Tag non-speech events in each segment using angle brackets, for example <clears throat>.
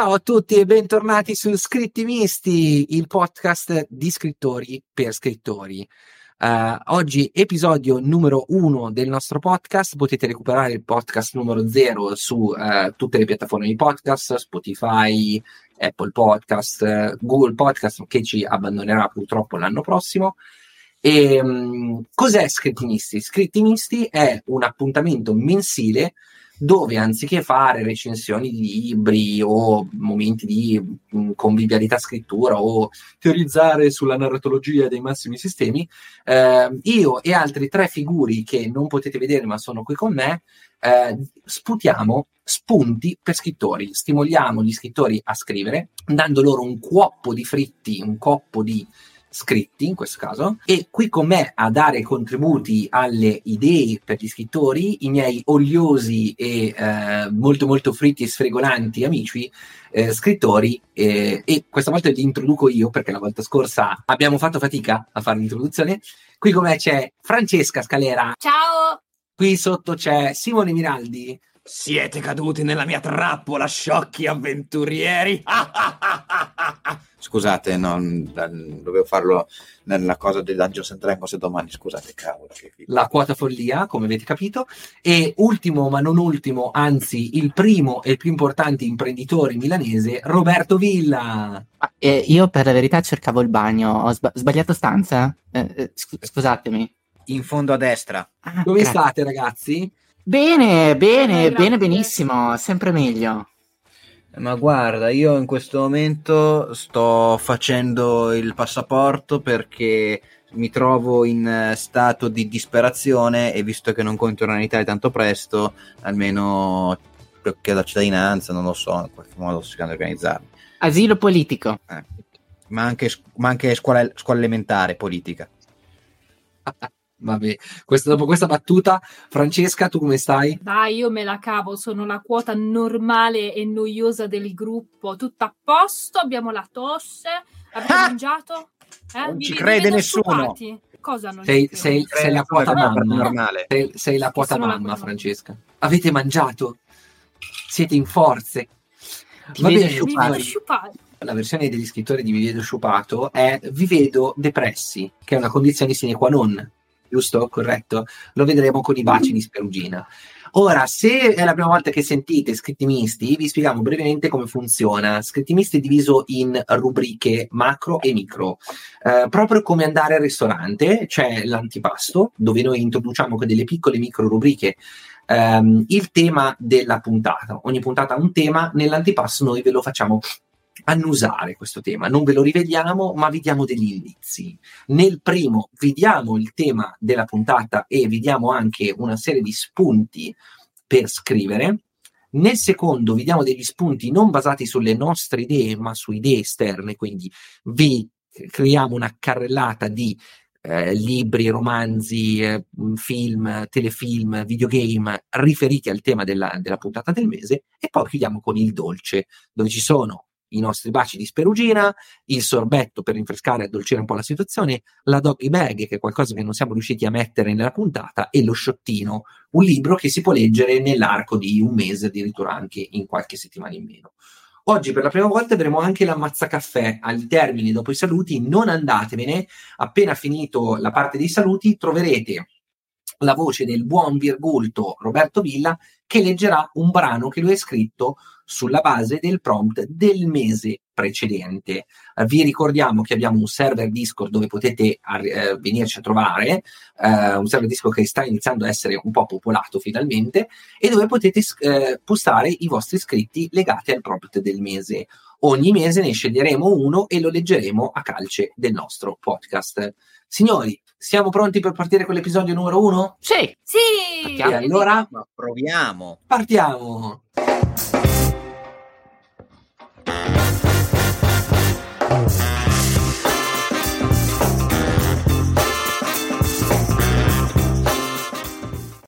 Ciao a tutti e bentornati su Scritti Misti, il podcast di scrittori per scrittori. Uh, oggi episodio numero uno del nostro podcast, potete recuperare il podcast numero zero su uh, tutte le piattaforme di podcast, Spotify, Apple Podcast, Google Podcast che ci abbandonerà purtroppo l'anno prossimo. E, um, cos'è Scritti Misti? Scritti Misti è un appuntamento mensile dove anziché fare recensioni di libri o momenti di mh, convivialità scrittura o teorizzare sulla narratologia dei massimi sistemi, eh, io e altri tre figuri che non potete vedere ma sono qui con me, eh, sputiamo spunti per scrittori, stimoliamo gli scrittori a scrivere, dando loro un coppo di fritti, un coppo di scritti in questo caso e qui con me a dare contributi alle idee per gli scrittori i miei oliosi e eh, molto molto fritti e sfregonanti amici eh, scrittori eh, e questa volta li introduco io perché la volta scorsa abbiamo fatto fatica a fare l'introduzione. Qui con me c'è Francesca Scalera. Ciao! Qui sotto c'è Simone Miraldi siete caduti nella mia trappola, sciocchi avventurieri. <laughs> Scusate, non, dovevo farlo nella cosa di Dungeons and Dragons domani, scusate, cavolo. La quota follia, come avete capito. E ultimo, ma non ultimo, anzi il primo e il più importante imprenditore milanese, Roberto Villa. Ah, eh, io per la verità cercavo il bagno, ho sba- sbagliato stanza? Eh, eh, scusatemi. In fondo a destra. Ah, Come grazie. state ragazzi? Bene, bene, eh, bene, benissimo, sempre meglio. Ma guarda, io in questo momento sto facendo il passaporto perché mi trovo in stato di disperazione e visto che non conto in Italia tanto presto, almeno che la cittadinanza, non lo so, in qualche modo si cercando organizzarmi. Asilo politico. Eh, ma anche, ma anche scuola, scuola elementare politica. Vabbè, questa, dopo questa battuta, Francesca, tu come stai? Dai, io me la cavo, sono la quota normale e noiosa del gruppo. Tutto a posto, abbiamo la tosse. Avete ah! mangiato? Eh? Non mi, ci crede nessuno. Cosa non sei, sei, sei la quota mamma. Normale. Sei, sei la quota mamma, Francesca. Avete mangiato? Siete in forze. Ti Va bene, sciupato. La versione degli scrittori di Vi vedo sciupato è Vi vedo depressi, che è una condizione sine qua non giusto? Corretto? Lo vedremo con i baci di Sperugina. Ora, se è la prima volta che sentite Scritti Misti, vi spieghiamo brevemente come funziona. Scritti Misti è diviso in rubriche macro e micro. Eh, proprio come andare al ristorante, c'è l'antipasto, dove noi introduciamo con delle piccole micro rubriche ehm, il tema della puntata. Ogni puntata ha un tema, nell'antipasto noi ve lo facciamo annusare questo tema. Non ve lo rivediamo, ma vi diamo degli indizi. Nel primo vi diamo il tema della puntata e vi diamo anche una serie di spunti per scrivere. Nel secondo vi diamo degli spunti non basati sulle nostre idee, ma su idee esterne, quindi vi creiamo una carrellata di eh, libri, romanzi, eh, film, telefilm, videogame riferiti al tema della, della puntata del mese e poi chiudiamo con il dolce, dove ci sono i nostri baci di sperugina, il sorbetto per rinfrescare e addolcire un po' la situazione, la doggy bag, che è qualcosa che non siamo riusciti a mettere nella puntata, e lo sciottino, un libro che si può leggere nell'arco di un mese, addirittura anche in qualche settimana in meno. Oggi per la prima volta avremo anche la mazzacaffè al termine dopo i saluti, non andatevene, appena finito la parte dei saluti troverete la voce del buon virgulto Roberto Villa che leggerà un brano che lui ha scritto sulla base del prompt del mese precedente. Uh, vi ricordiamo che abbiamo un server Discord dove potete uh, venirci a trovare, uh, un server Discord che sta iniziando a essere un po' popolato finalmente e dove potete postare i vostri scritti legati al prompt del mese. Ogni mese ne sceglieremo uno e lo leggeremo a calce del nostro podcast. Signori, siamo pronti per partire con l'episodio numero uno? Sì. Sì. E allora? Ma proviamo. Partiamo.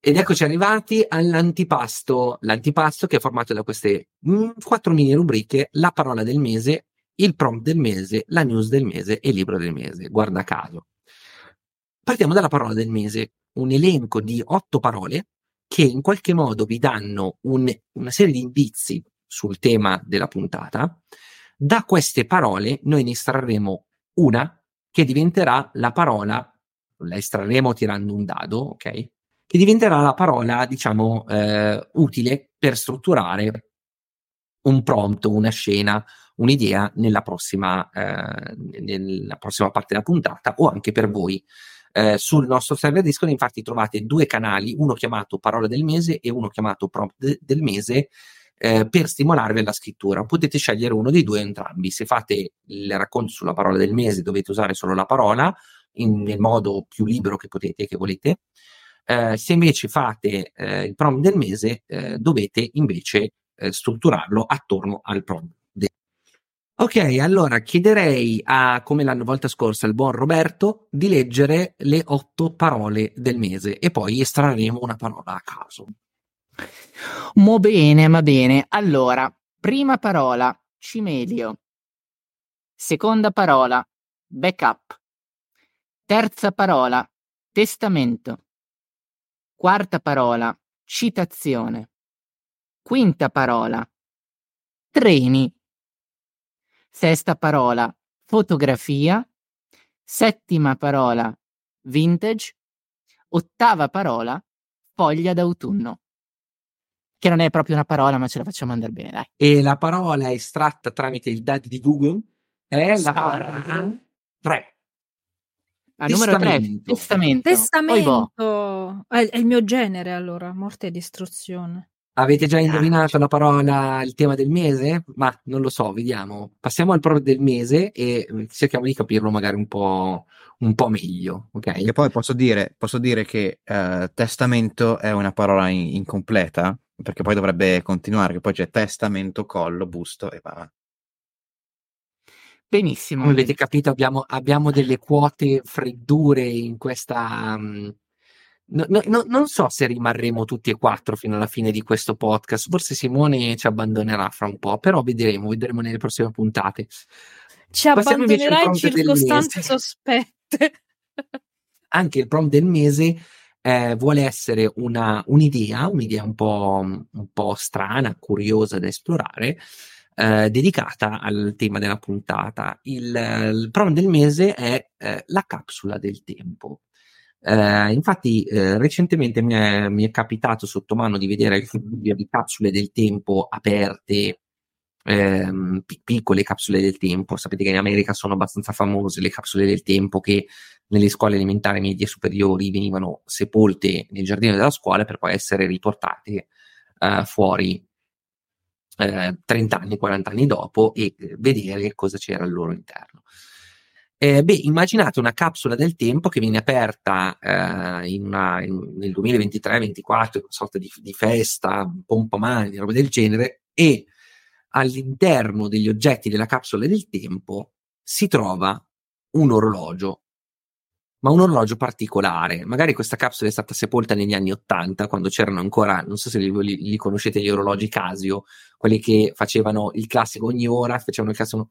Ed eccoci arrivati all'antipasto, l'antipasto che è formato da queste mh, quattro mini rubriche, la parola del mese, il prompt del mese, la news del mese e il libro del mese, guarda caso. Partiamo dalla parola del mese, un elenco di otto parole che in qualche modo vi danno un, una serie di indizi sul tema della puntata. Da queste parole noi ne estrarremo una che diventerà la parola, la estrarremo tirando un dado, ok? Che diventerà la parola, diciamo, eh, utile per strutturare un prompt, una scena, un'idea nella prossima, eh, nella prossima parte della puntata o anche per voi. Eh, sul nostro server Discord infatti trovate due canali, uno chiamato Parola del Mese e uno chiamato Prompt de- del Mese, eh, per stimolarvi alla scrittura. Potete scegliere uno dei due o entrambi. Se fate il racconto sulla parola del mese dovete usare solo la parola in, nel modo più libero che potete, che volete. Eh, se invece fate eh, il prompt del mese eh, dovete invece eh, strutturarlo attorno al prompt. Ok, allora chiederei a, come l'anno volta scorsa, al buon Roberto di leggere le otto parole del mese e poi estrarremo una parola a caso. Mo bene, ma bene. Allora, prima parola, cimelio. Seconda parola, backup. Terza parola, testamento. Quarta parola, citazione. Quinta parola, treni. Sesta parola, fotografia. Settima parola, vintage. Ottava parola, foglia d'autunno che non è proprio una parola, ma ce la facciamo andare bene, dai. E la parola estratta tramite il dati di Google è la parola 3. A numero 3, Testamento. testamento. Poi boh. È il mio genere allora, morte e distruzione. Avete già indovinato la parola, il tema del mese? Ma non lo so, vediamo. Passiamo al prompt del mese e eh, cerchiamo di capirlo magari un po', un po meglio, ok? E poi posso dire, posso dire che eh, testamento è una parola in- incompleta, perché poi dovrebbe continuare, che poi c'è testamento, collo, busto e va. Benissimo. Come avete capito, abbiamo, abbiamo delle quote freddure in questa. mm, no- no- no- non so se rimarremo tutti e quattro fino alla fine di questo podcast. Forse Simone ci abbandonerà fra un po', però vedremo, vedremo nelle prossime puntate. Ci Passiamo abbandonerà in circostanze sospette. <laughs> Anche il prompt del mese eh, vuole essere una, un'idea, un'idea un po', un po' strana, curiosa da esplorare, eh, dedicata al tema della puntata. Il, il prompt del mese è eh, la capsula del tempo. Eh, infatti, eh, recentemente mi è, mi è capitato sotto mano di vedere alcune di capsule del tempo aperte, ehm, pi- piccole capsule del tempo. Sapete che in America sono abbastanza famose le capsule del tempo che nelle scuole elementari, medie e superiori venivano sepolte nel giardino della scuola per poi essere riportate eh, fuori eh, 30 anni, 40 anni dopo e eh, vedere cosa c'era al loro interno. Eh, beh, immaginate una capsula del tempo che viene aperta eh, in una- in- nel 2023-2024, una sorta di, di festa, pompa mani, roba del genere, e all'interno degli oggetti della capsula del tempo si trova un orologio, ma un orologio particolare. Magari questa capsula è stata sepolta negli anni 80, quando c'erano ancora, non so se li, li- li conoscete, gli orologi Casio, quelli che facevano il classico ogni ora, facevano il classico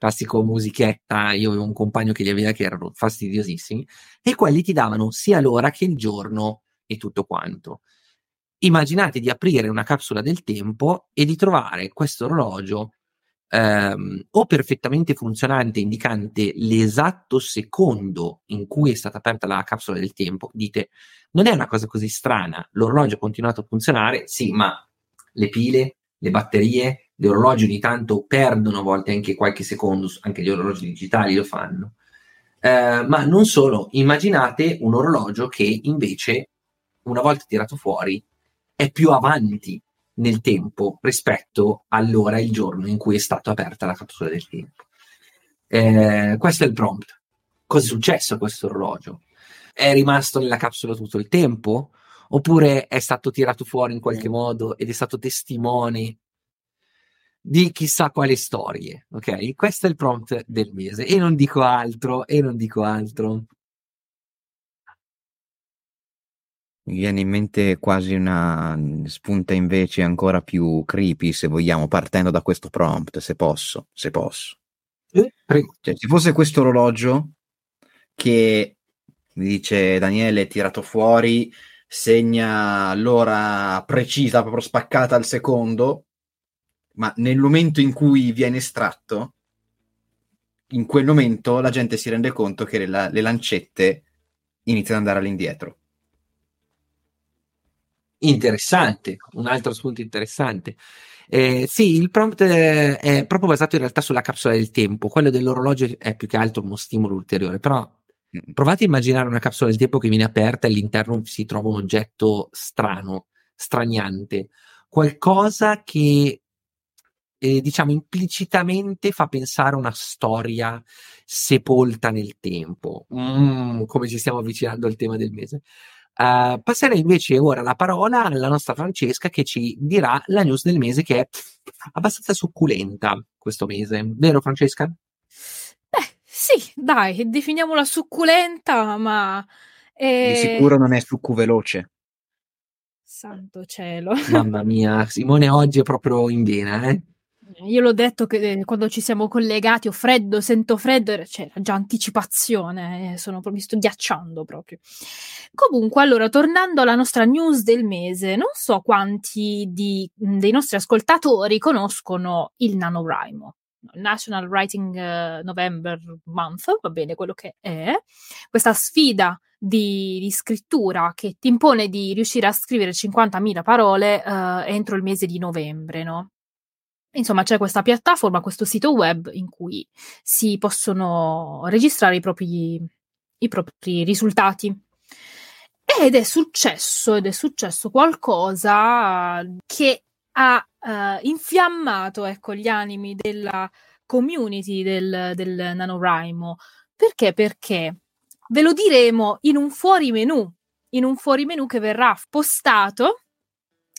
classico musichetta. Io avevo un compagno che li aveva che erano fastidiosissimi, e quelli ti davano sia l'ora che il giorno e tutto quanto. Immaginate di aprire una capsula del tempo e di trovare questo orologio ehm, o perfettamente funzionante, indicante l'esatto secondo in cui è stata aperta la capsula del tempo, dite, non è una cosa così strana, l'orologio ha continuato a funzionare, sì, ma le pile, le batterie, gli orologi ogni tanto perdono a volte anche qualche secondo, anche gli orologi digitali lo fanno. Eh, ma non solo, immaginate un orologio che invece, una volta tirato fuori, è più avanti nel tempo rispetto all'ora e il giorno in cui è stata aperta la capsula del tempo. Eh, questo è il prompt. Cosa è successo a questo orologio? È rimasto nella capsula tutto il tempo? Oppure è stato tirato fuori in qualche modo ed è stato testimone di chissà quali storie? Ok, questo è il prompt del mese. E non dico altro, e non dico altro. Mi viene in mente quasi una spunta invece ancora più creepy, se vogliamo, partendo da questo prompt, se posso, se posso. Eh. Cioè, ci fosse questo orologio che, mi dice Daniele, tirato fuori, segna l'ora precisa, proprio spaccata al secondo, ma nel momento in cui viene estratto, in quel momento la gente si rende conto che le, le lancette iniziano ad andare all'indietro. Interessante, un altro spunto interessante. Eh, sì, il prompt è proprio basato in realtà sulla capsula del tempo, quello dell'orologio è più che altro uno stimolo ulteriore, però mm, provate a immaginare una capsula del tempo che viene aperta e all'interno si trova un oggetto strano, straniante, qualcosa che eh, diciamo implicitamente fa pensare a una storia sepolta nel tempo, mm, come ci stiamo avvicinando al tema del mese. Uh, passerei invece ora la parola alla nostra Francesca che ci dirà la news del mese che è abbastanza succulenta questo mese, vero Francesca? Beh, sì, dai, definiamola succulenta, ma... Eh... Di sicuro non è succu veloce. Santo cielo. Mamma mia, Simone oggi è proprio in vena, eh? Io l'ho detto che eh, quando ci siamo collegati ho freddo, sento freddo, c'era già anticipazione, eh, sono, mi sto ghiacciando proprio. Comunque, allora, tornando alla nostra news del mese, non so quanti di, dei nostri ascoltatori conoscono il NaNoWriMo. National Writing uh, November Month, va bene quello che è, questa sfida di, di, scrittura che ti impone di riuscire a scrivere 50.000 parole uh, entro il mese di novembre, no? Insomma, c'è questa piattaforma, questo sito web in cui si possono registrare i propri, i propri risultati. Ed è successo, ed è successo qualcosa che ha uh, infiammato ecco, gli animi della community del, del NaNoWriMo. Perché? Perché ve lo diremo in un fuori menu, in un fuori menu che verrà postato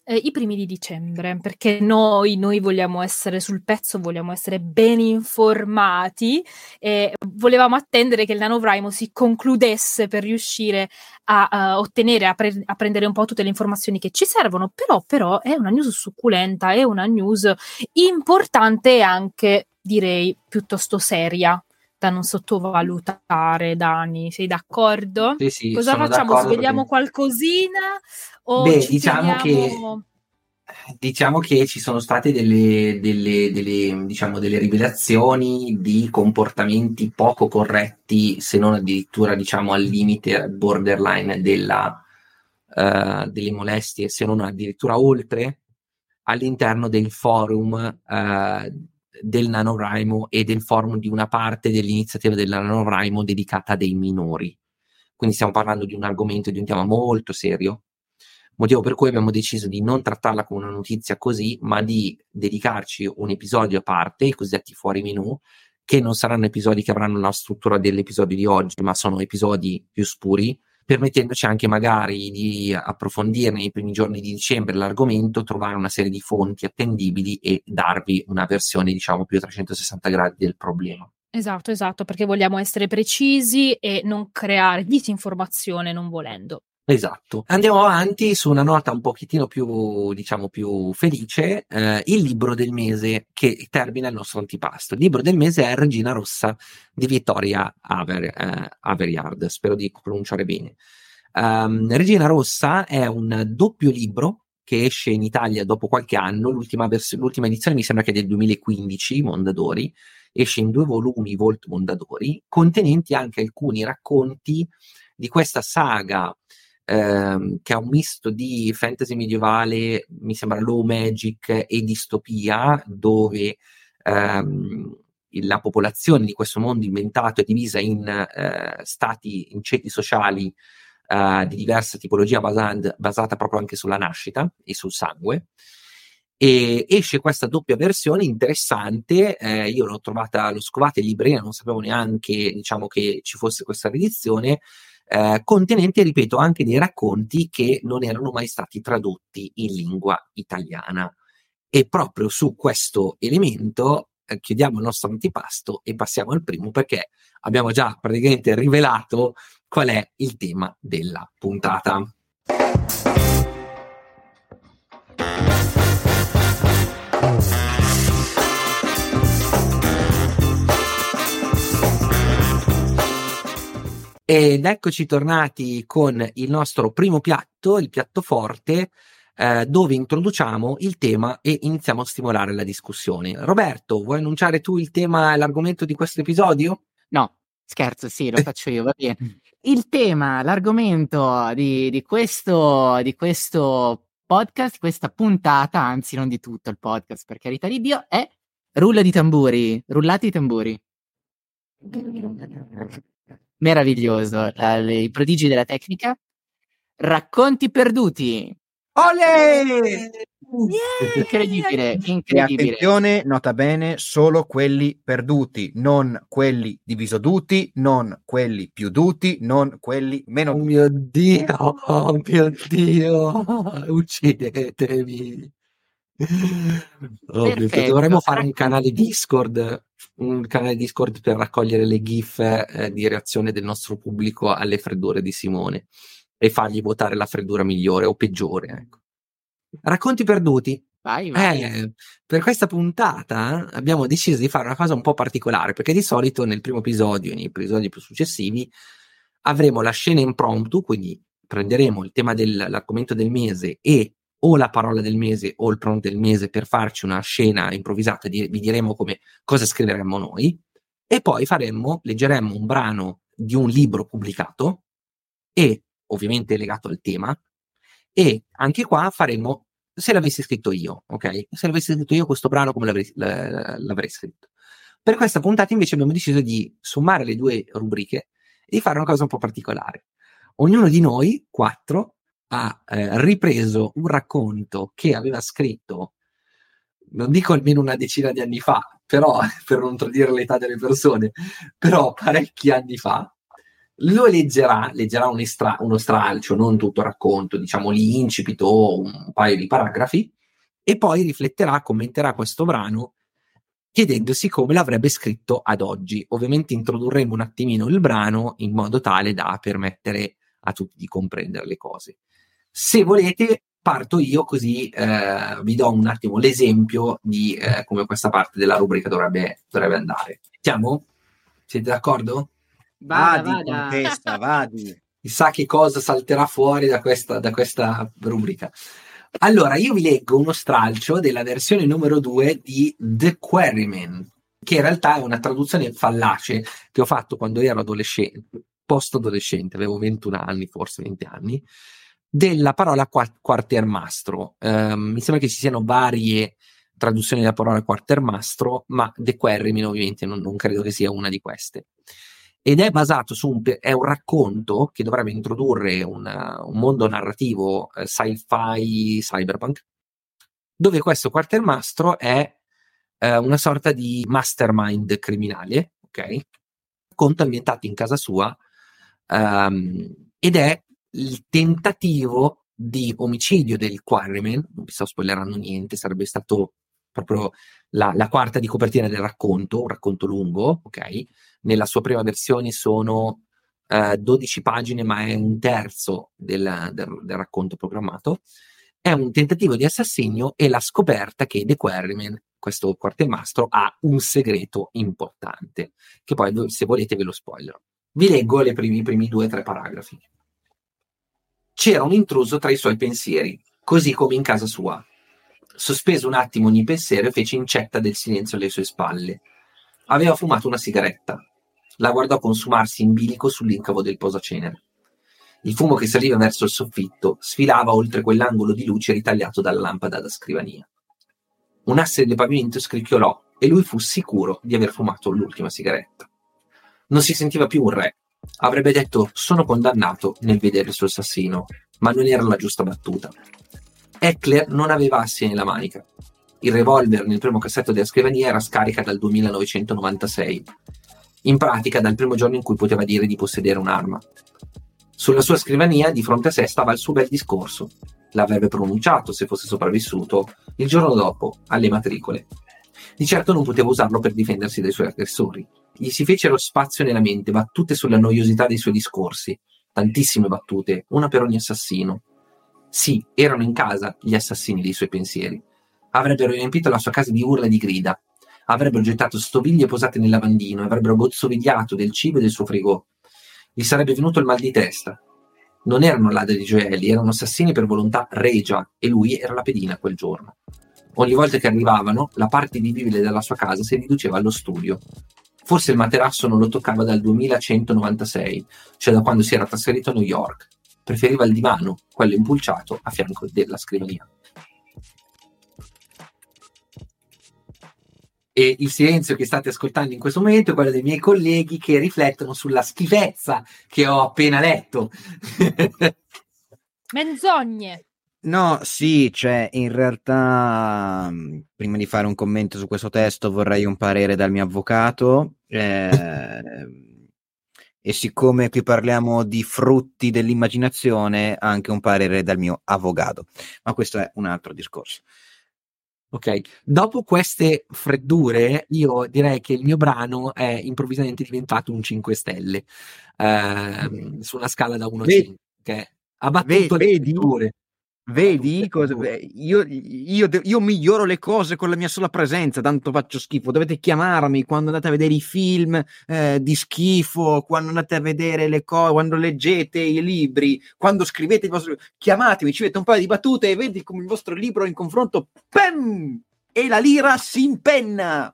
eh, i primi di dicembre, perché noi, noi, vogliamo essere sul pezzo, vogliamo essere ben informati e volevamo attendere che il NanoVrimo si concludesse per riuscire a, a ottenere, a, pre- a, prendere un po' tutte le informazioni che ci servono, però, però è una news succulenta, è una news importante e anche, direi, piuttosto seria da non sottovalutare, Dani. Sei d'accordo? Sì, sì, Cosa facciamo? Svegliamo perché... qualcosina? O Beh, diciamo che diciamo che ci sono state delle, delle, delle, diciamo, delle, rivelazioni di comportamenti poco corretti, se non addirittura diciamo, al limite, borderline della, uh, delle molestie, se non addirittura oltre, all'interno del forum uh, del NaNoWriMo e del forum di una parte dell'iniziativa del NaNoWriMo dedicata a dei minori. Quindi stiamo parlando di un argomento di un tema molto serio, motivo per cui abbiamo deciso di non trattarla come una notizia così, ma di dedicarci un episodio a parte, i cosiddetti fuori menu, che non saranno episodi che avranno la struttura dell'episodio di oggi, ma sono episodi più spuri, permettendoci anche magari di approfondire nei primi giorni di dicembre l'argomento, trovare una serie di fonti attendibili e darvi una versione, diciamo, più a 360 gradi del problema. Esatto, esatto, perché vogliamo essere precisi e non creare disinformazione non volendo. Esatto. Andiamo avanti su una nota un pochettino più, diciamo, più felice. Eh, il libro del mese che termina il nostro antipasto. Il libro del mese è Regina Rossa di Vittoria Aver, eh, Averiard. Spero di pronunciare bene. Um, Regina Rossa è un doppio libro che esce in Italia dopo qualche anno. L'ultima, vers- l'ultima edizione mi sembra che è del 2015, Mondadori. Esce in due volumi, Volt Mondadori, contenenti anche alcuni racconti di questa saga ehm, che ha un misto di fantasy medievale, mi sembra low magic e distopia, dove ehm, la popolazione di questo mondo inventato è divisa in eh, stati, in ceti sociali eh, di diversa tipologia basata, basata proprio anche sulla nascita e sul sangue. E esce questa doppia versione interessante. Eh, io l'ho trovata, l'ho scovata in libreria, non sapevo neanche diciamo, che ci fosse questa riedizione eh, contenente, ripeto, anche dei racconti che non erano mai stati tradotti in lingua italiana. E proprio su questo elemento eh, chiudiamo il nostro antipasto e passiamo al primo perché abbiamo già praticamente rivelato qual è il tema della puntata. Ed eccoci tornati con il nostro primo piatto, il piatto forte, eh, dove introduciamo il tema e iniziamo a stimolare la discussione. Roberto, vuoi annunciare tu il tema e l'argomento di questo episodio? No, scherzo, sì, lo faccio io, va bene. Il tema, l'argomento di, di, questo, di questo podcast, questa puntata, anzi non di tutto il podcast, per carità di Dio, è rulla di tamburi, rullati i tamburi. Meraviglioso, i prodigi della tecnica. Racconti perduti. Olè! Incredibile, E incredibile. attenzione, nota bene, solo quelli perduti, non quelli divisoduti, non quelli più duti, non quelli meno Oh duti. mio Dio, oh mio Dio, uccidetemi. Perfetto. dovremmo fare un canale Discord, un canale Discord per raccogliere le GIF eh, di reazione del nostro pubblico alle freddure di Simone e fargli votare la freddura migliore o peggiore. Ecco. Racconti perduti. Vai, vai. Eh, per questa puntata abbiamo deciso di fare una cosa un po' particolare, perché di solito nel primo episodio e nei episodi più successivi avremo la scena impromptu, quindi prenderemo il tema dell'argomento del mese e o la parola del mese o il prompt del mese per farci una scena improvvisata, di- vi diremo come cosa scriveremmo noi e poi faremmo, leggeremmo un brano di un libro pubblicato e ovviamente legato al tema e anche qua faremo se l'avessi scritto io, ok? Se l'avessi scritto io questo brano come l'avrei, l'avrei scritto. Per questa puntata invece abbiamo deciso di sommare le due rubriche e di fare una cosa un po' particolare. Ognuno di noi, quattro, ha eh, ripreso un racconto che aveva scritto, non dico almeno una decina di anni fa, però <laughs> per non tradire l'età delle persone, però parecchi anni fa, lo leggerà, leggerà un estra- uno stralcio, non tutto il racconto, diciamo l'incipit o un paio di paragrafi, e poi rifletterà, commenterà questo brano chiedendosi come l'avrebbe scritto ad oggi. Ovviamente introdurremo un attimino il brano in modo tale da permettere a tutti di comprendere le cose. Se volete, parto io così eh, vi do un attimo l'esempio di eh, come questa parte della rubrica dovrebbe, dovrebbe andare. Siamo? Siete d'accordo? Vada, Vadi, vada. contesta, <laughs> vadi. chissà che cosa salterà fuori da questa, da questa rubrica. Allora, io vi leggo uno stralcio della versione numero 2 di The Quarryman, che in realtà è una traduzione fallace che ho fatto quando ero adolescente, post-adolescente, avevo 21 anni, forse 20 anni, della parola qua- quartiermastro. Ehm, mi sembra che ci siano varie traduzioni della parola quartiermastro, ma The Quarryman ovviamente non, non credo che sia una di queste ed è basato su un, è un racconto che dovrebbe introdurre una- un mondo narrativo eh, sci-fi cyberpunk, dove questo quartiermastro è eh, una sorta di mastermind criminale, ok? Racconto ambientato in casa sua ehm, ed è il tentativo di omicidio del Quarryman, non vi sto spoilerando niente, sarebbe stato proprio la, la quarta di copertina del racconto, un racconto lungo, ok? nella sua prima versione sono eh, 12 pagine, ma è un terzo del, del- del racconto programmato. È un tentativo di assassinio e la scoperta che The Quarryman, questo quartiermastro, ha un segreto importante, che poi se volete ve lo spoilerò. Vi leggo le primi, i primi due o tre paragrafi. C'era un intruso tra i suoi pensieri, così come in casa sua. Sospeso un attimo ogni pensiero fece incetta del silenzio alle sue spalle. Aveva fumato una sigaretta. La guardò consumarsi in bilico sull'incavo del posacenere. Il fumo che saliva verso il soffitto sfilava oltre quell'angolo di luce ritagliato dalla lampada da scrivania. Un asse del pavimento scricchiolò e lui fu sicuro di aver fumato l'ultima sigaretta. Non si sentiva più un re. Avrebbe detto sono condannato nel vedere il suo assassino, ma non era la giusta battuta. Eckler non aveva assi nella manica. Il revolver nel primo cassetto della scrivania era scarica dal 2996. In pratica dal primo giorno in cui poteva dire di possedere un'arma. Sulla sua scrivania, di fronte a sé, stava il suo bel discorso. L'avrebbe pronunciato se fosse sopravvissuto il giorno dopo, alle matricole. Di certo non poteva usarlo per difendersi dai suoi aggressori. Gli si fecero spazio nella mente, battute sulla noiosità dei suoi discorsi. Tantissime battute, una per ogni assassino. Sì, erano in casa gli assassini dei suoi pensieri. Avrebbero riempito la sua casa di urla e di grida. Avrebbero gettato stoviglie posate nel lavandino, avrebbero gozzovigliato del cibo e del suo frigo. Gli sarebbe venuto il mal di testa. non erano ladri di gioielli, erano assassini per volontà regia e lui era la pedina quel giorno. Ogni volta che arrivavano, la parte vivibile della sua casa si riduceva allo studio. Forse il materasso non lo toccava dal 2196, cioè da quando si era trasferito a New York. Preferiva il divano, quello impulciato, a fianco della scrivania. E il silenzio che state ascoltando in questo momento è quello dei miei colleghi che riflettono sulla schifezza che ho appena letto. <laughs> Menzogne. No, sì, cioè in realtà mm, prima di fare un commento su questo testo vorrei un parere dal mio avvocato eh, e siccome qui parliamo di frutti dell'immaginazione anche un parere dal mio avvocato, ma questo è un altro discorso. Ok, dopo queste freddure, io direi che il mio brano è improvvisamente diventato un 5 stelle eh, su una scala da 1 a 5. Okay? Ha battuto Vedi? le freddure. Vedi? Cosa- io, io- io miglioro le cose con la mia sola presenza, tanto faccio schifo. Dovete chiamarmi quando andate a vedere i film eh, di schifo, quando andate a vedere le cose, quando leggete i libri, quando scrivete il vostro... Chiamatemi, ci mette un paio di battute e vedi come il vostro libro in confronto... Pem! E la lira si impenna!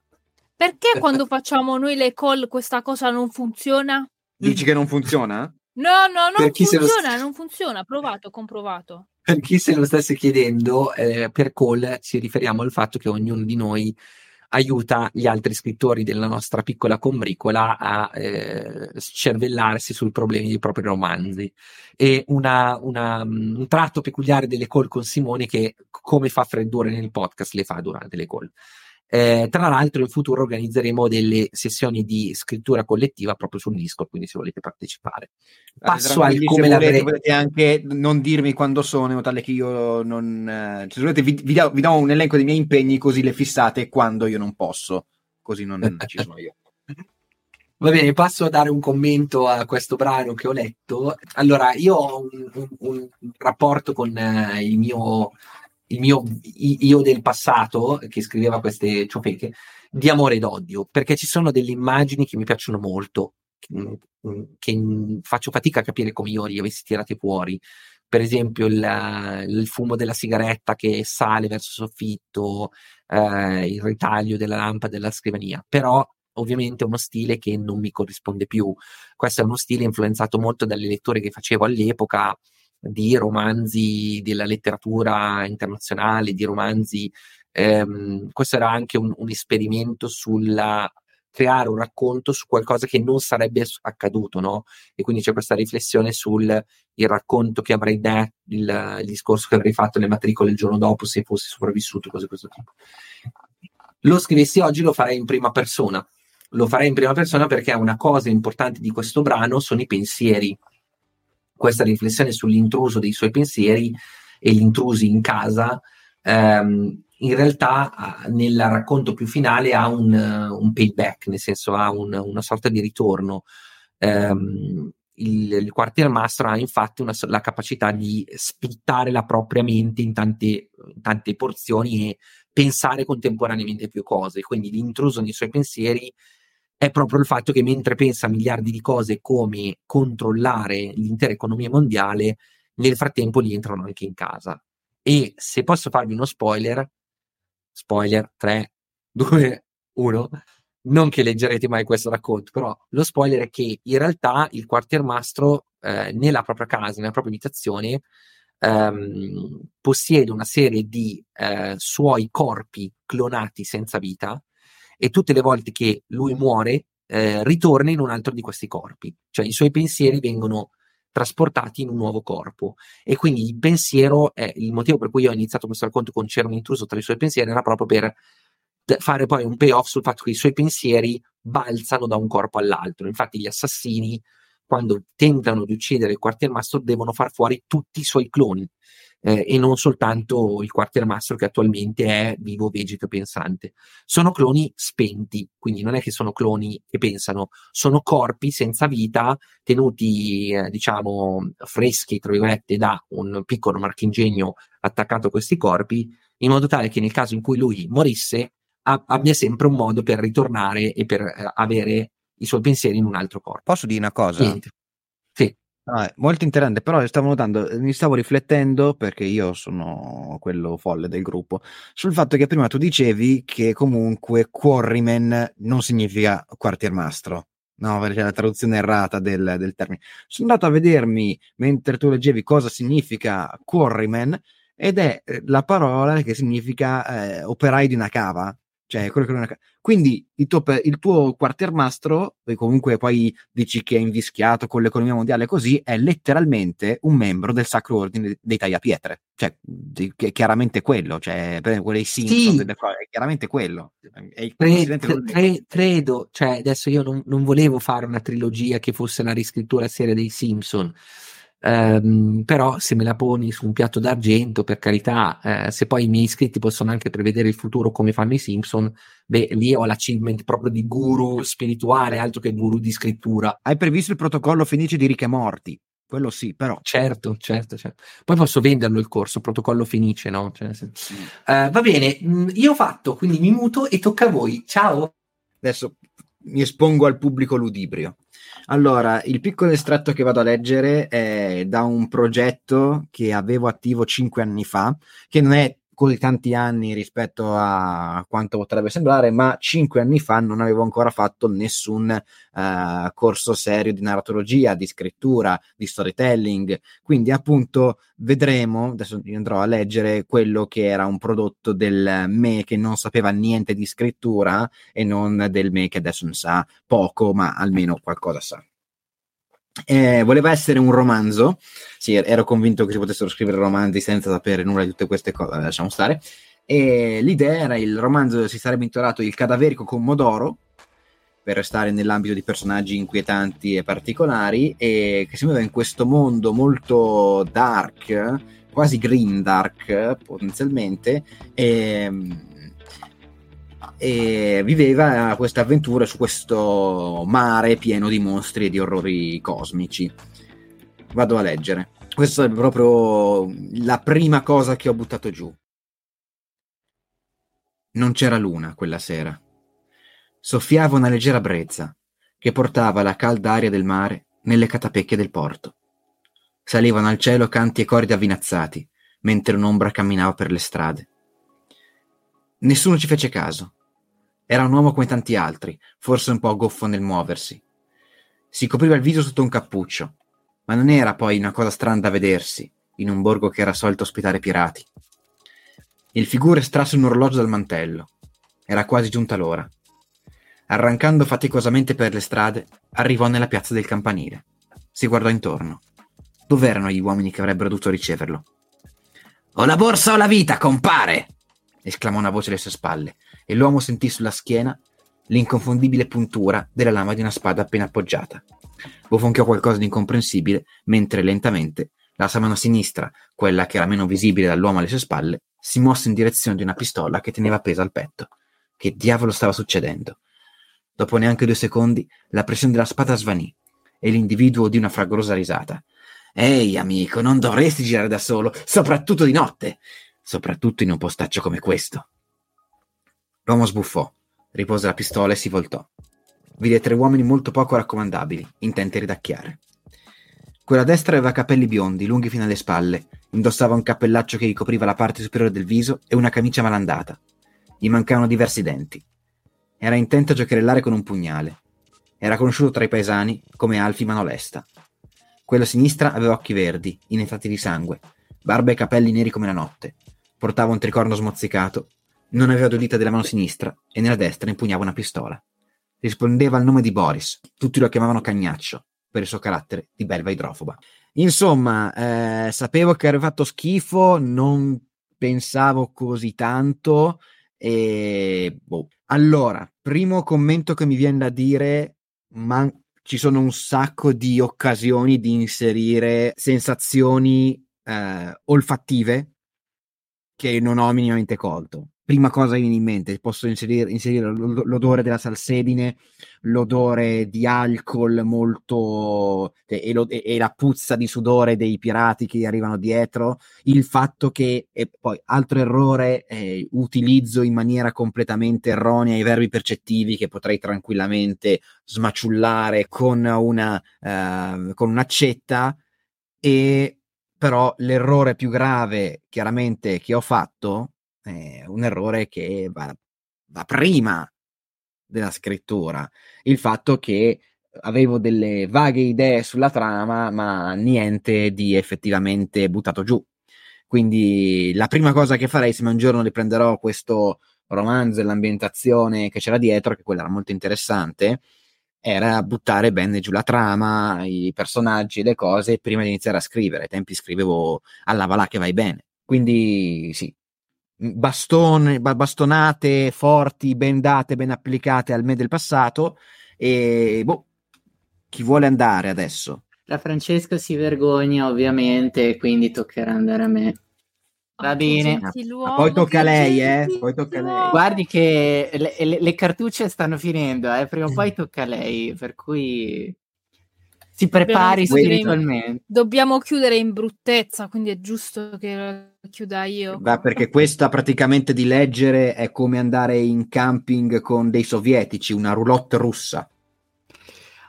Perché <laughs> quando facciamo noi le call questa cosa non funziona? Dici che non funziona? No, no, non lo funziona, st- non funziona. Provato, comprovato. Per chi se lo stesse chiedendo, eh, per call ci riferiamo al fatto che ognuno di noi aiuta gli altri scrittori della nostra piccola combricola a eh, scervellarsi sui problemi dei propri romanzi. E una- una- un tratto peculiare delle call con Simone che, come fa freddure nel podcast, le fa durante le call. Eh, tra l'altro, in futuro organizzeremo delle sessioni di scrittura collettiva proprio sul Discord, quindi se volete partecipare. Passo al come volete, l'avrei. potete anche non dirmi quando sono, tale che io non... eh, se volete vi, vi do, vi do un elenco dei miei impegni così le fissate quando io non posso, così non <laughs> ci sono io. Va bene, passo a dare un commento a questo brano che ho letto. Allora, io ho un, un- un rapporto con eh, il mio, il mio io del passato che scriveva queste ciofeche di amore ed odio, perché ci sono delle immagini che mi piacciono molto, che, che faccio fatica a capire come io li avessi tirate fuori. Per esempio, il, il fumo della sigaretta che sale verso il soffitto, eh, il ritaglio della lampada della scrivania. Però ovviamente è uno stile che non mi corrisponde più. Questo è uno stile influenzato molto dalle letture che facevo all'epoca di romanzi della letteratura internazionale, di romanzi. ehm, questo era anche un, un esperimento sulla creare un racconto su qualcosa che non sarebbe accaduto, no? E quindi c'è questa riflessione sul racconto che avrei detto, il, il discorso che avrei fatto nelle matricole il giorno dopo se fossi sopravvissuto, cose di questo tipo. Lo scrivessi oggi lo farei in prima persona, lo farei in prima persona perché una cosa importante di questo brano sono i pensieri. Questa riflessione sull'intruso dei suoi pensieri e gli intrusi in casa, ehm, in realtà nel racconto più finale ha un, un payback, nel senso ha un- una sorta di ritorno. Ehm, il, il quartiermastro ha infatti una, la capacità di splittare la propria mente in tante, tante porzioni e pensare contemporaneamente più cose. Quindi l'intruso nei suoi pensieri è proprio il fatto che mentre pensa a miliardi di cose come controllare l'intera economia mondiale, nel frattempo gli entrano anche in casa. E se posso farvi uno spoiler, spoiler 3, 2, 1, non che leggerete mai questo racconto, però lo spoiler è che in realtà il quartiermastro eh, nella propria casa, nella propria abitazione, ehm, possiede una serie di eh, suoi corpi clonati senza vita e tutte le volte che lui muore eh, ritorna in un altro di questi corpi, cioè i suoi pensieri vengono trasportati in un nuovo corpo. E quindi il pensiero è il motivo per cui io ho iniziato questo racconto con c'era un intruso tra i suoi pensieri era proprio per fare poi un payoff sul fatto che i suoi pensieri balzano da un corpo all'altro. Infatti gli assassini quando tentano di uccidere il quartiermastro devono far fuori tutti i suoi cloni eh, e non soltanto il quartiermastro che attualmente è vivo, vegeto, pensante. Sono cloni spenti, quindi non è che sono cloni che pensano, sono corpi senza vita tenuti, eh, diciamo, freschi, tra virgolette, da un piccolo marchingegno attaccato a questi corpi, in modo tale che nel caso in cui lui morisse a- abbia sempre un modo per ritornare e per eh, avere i suoi pensieri in un altro corpo. Posso dire una cosa? Niente. No, è molto interessante, però stavo notando, mi stavo riflettendo perché io sono quello folle del gruppo sul fatto che prima tu dicevi che comunque quarryman non significa quartiermastro. No, perché è la traduzione errata del, del termine. Sono andato a vedermi mentre tu leggevi cosa significa quarryman ed è eh, la parola che significa eh, operaio di una cava. Cioè, quello che non è... Quindi il tuo, il tuo quartiermastro, e comunque poi dici che è invischiato con l'economia mondiale così, è letteralmente un membro del Sacro Ordine dei Tagliapietre. Cioè, è chiaramente quello, cioè, quello dei Simpson, sì. è chiaramente quello. È Cre- cre- credo, cioè, adesso io non, non volevo fare una trilogia che fosse una riscrittura seria dei Simpson, Um, però se me la poni su un piatto d'argento, per carità, eh, se poi i miei iscritti possono anche prevedere il futuro come fanno i Simpson, beh, lì ho l'achievement proprio di guru spirituale, altro che guru di scrittura. Hai previsto il protocollo felice di Ricche Morti? Quello sì, però. Certo, certo, certo. Poi posso venderlo il corso, protocollo Fenice, no? Cioè, se... uh, va bene, mm, io ho fatto, quindi mi muto e tocca a voi. Ciao. Adesso mi espongo al pubblico ludibrio. Allora, il piccolo estratto che vado a leggere è da un progetto che avevo attivo cinque anni fa, che non è così tanti anni rispetto a quanto potrebbe sembrare, ma cinque anni fa non avevo ancora fatto nessun uh, corso serio di narratologia, di scrittura, di storytelling. Quindi, appunto, vedremo. Adesso andrò a leggere quello che era un prodotto del me che non sapeva niente di scrittura e non del me che adesso ne sa poco, ma almeno qualcosa sa. Eh, voleva essere un romanzo, sì, ero convinto che si potessero scrivere romanzi senza sapere nulla di tutte queste cose, lasciamo stare. E l'idea era il romanzo si sarebbe intitolato Il cadaverico Commodoro, per restare nell'ambito di personaggi inquietanti e particolari, e che si muoveva in questo mondo molto dark, quasi green dark potenzialmente, e e viveva questa avventura su questo mare pieno di mostri e di orrori cosmici. Vado a leggere. Questa è proprio la prima cosa che ho buttato giù. Non c'era luna quella sera. Soffiava una leggera brezza che portava la calda aria del mare nelle catapecchie del porto. Salivano al cielo canti e cori avvinazzati, mentre un'ombra camminava per le strade. Nessuno ci fece caso. Era un uomo come tanti altri, forse un po' goffo nel muoversi. Si copriva il viso sotto un cappuccio, ma non era poi una cosa strana da vedersi, in un borgo che era solito ospitare pirati. Il figura estrasse un orologio dal mantello. Era quasi giunta l'ora. Arrancando faticosamente per le strade, arrivò nella piazza del campanile. Si guardò intorno. Dov'erano gli uomini che avrebbero dovuto riceverlo? Ho la borsa o la vita, compare! Esclamò una voce alle sue spalle, e l'uomo sentì sulla schiena l'inconfondibile puntura della lama di una spada appena appoggiata. Bofonchiò qualcosa di incomprensibile, mentre lentamente la sua mano sinistra, quella che era meno visibile dall'uomo alle sue spalle, si mosse in direzione di una pistola che teneva appesa al petto. Che diavolo stava succedendo? Dopo neanche due secondi, la pressione della spada svanì e l'individuo di una fragorosa risata. Ehi, amico, non dovresti girare da solo, soprattutto di notte, soprattutto in un postaccio come questo. L'uomo sbuffò, ripose la pistola e si voltò. Vide tre uomini molto poco raccomandabili, intenti a ridacchiare. Quella destra aveva capelli biondi, lunghi fino alle spalle, indossava un cappellaccio che gli copriva la parte superiore del viso e una camicia malandata. Gli mancavano diversi denti. Era intento a giocherellare con un pugnale. Era conosciuto tra i paesani come Alfie Manolesta. Quello a sinistra aveva occhi verdi, inetati di sangue, barba e capelli neri come la notte. Portava un tricorno smozzicato non aveva due dita della mano sinistra e nella destra impugnava una pistola. Rispondeva al nome di Boris. Tutti lo chiamavano Cagnaccio per il suo carattere di belva idrofoba. Insomma, eh, sapevo che aveva fatto schifo, non pensavo così tanto. E boh. Allora, primo commento che mi viene da dire, ma ci sono un sacco di occasioni di inserire sensazioni eh, olfattive che non ho minimamente colto prima cosa che viene in mente. Posso inserire, inserire l'odore della salsedine, l'odore di alcol molto e, lo, e, la puzza di sudore dei pirati che arrivano dietro, il fatto che, e poi altro errore, eh, utilizzo in maniera completamente erronea i verbi percettivi che potrei tranquillamente smaciullare con una eh, con un'accetta e però l'errore più grave chiaramente che ho fatto è un errore che va, va prima della scrittura. Il fatto che avevo delle vaghe idee sulla trama, ma niente di effettivamente buttato giù. Quindi la prima cosa che farei se un giorno riprenderò questo romanzo e l'ambientazione che c'era dietro, che quella era molto interessante, era buttare bene giù la trama, i personaggi, le cose prima di iniziare a scrivere. Ai tempi scrivevo alla valà che vai bene. Quindi sì, bastone, bastonate forti, ben date, ben applicate al me del passato. E boh, chi vuole andare adesso? La Francesca si vergogna, ovviamente, quindi toccherà andare a me. Va bene. poi tocca a lei, eh? Poi tocca a lei. Guardi che le, le, le, cartucce stanno finendo, eh? Prima o poi tocca a lei, per cui si prepari dobbiamo spiritualmente. In, dobbiamo chiudere in bruttezza, quindi è giusto che chiuda io. Beh, perché questa praticamente di leggere è come andare in camping con dei sovietici, una roulotte russa.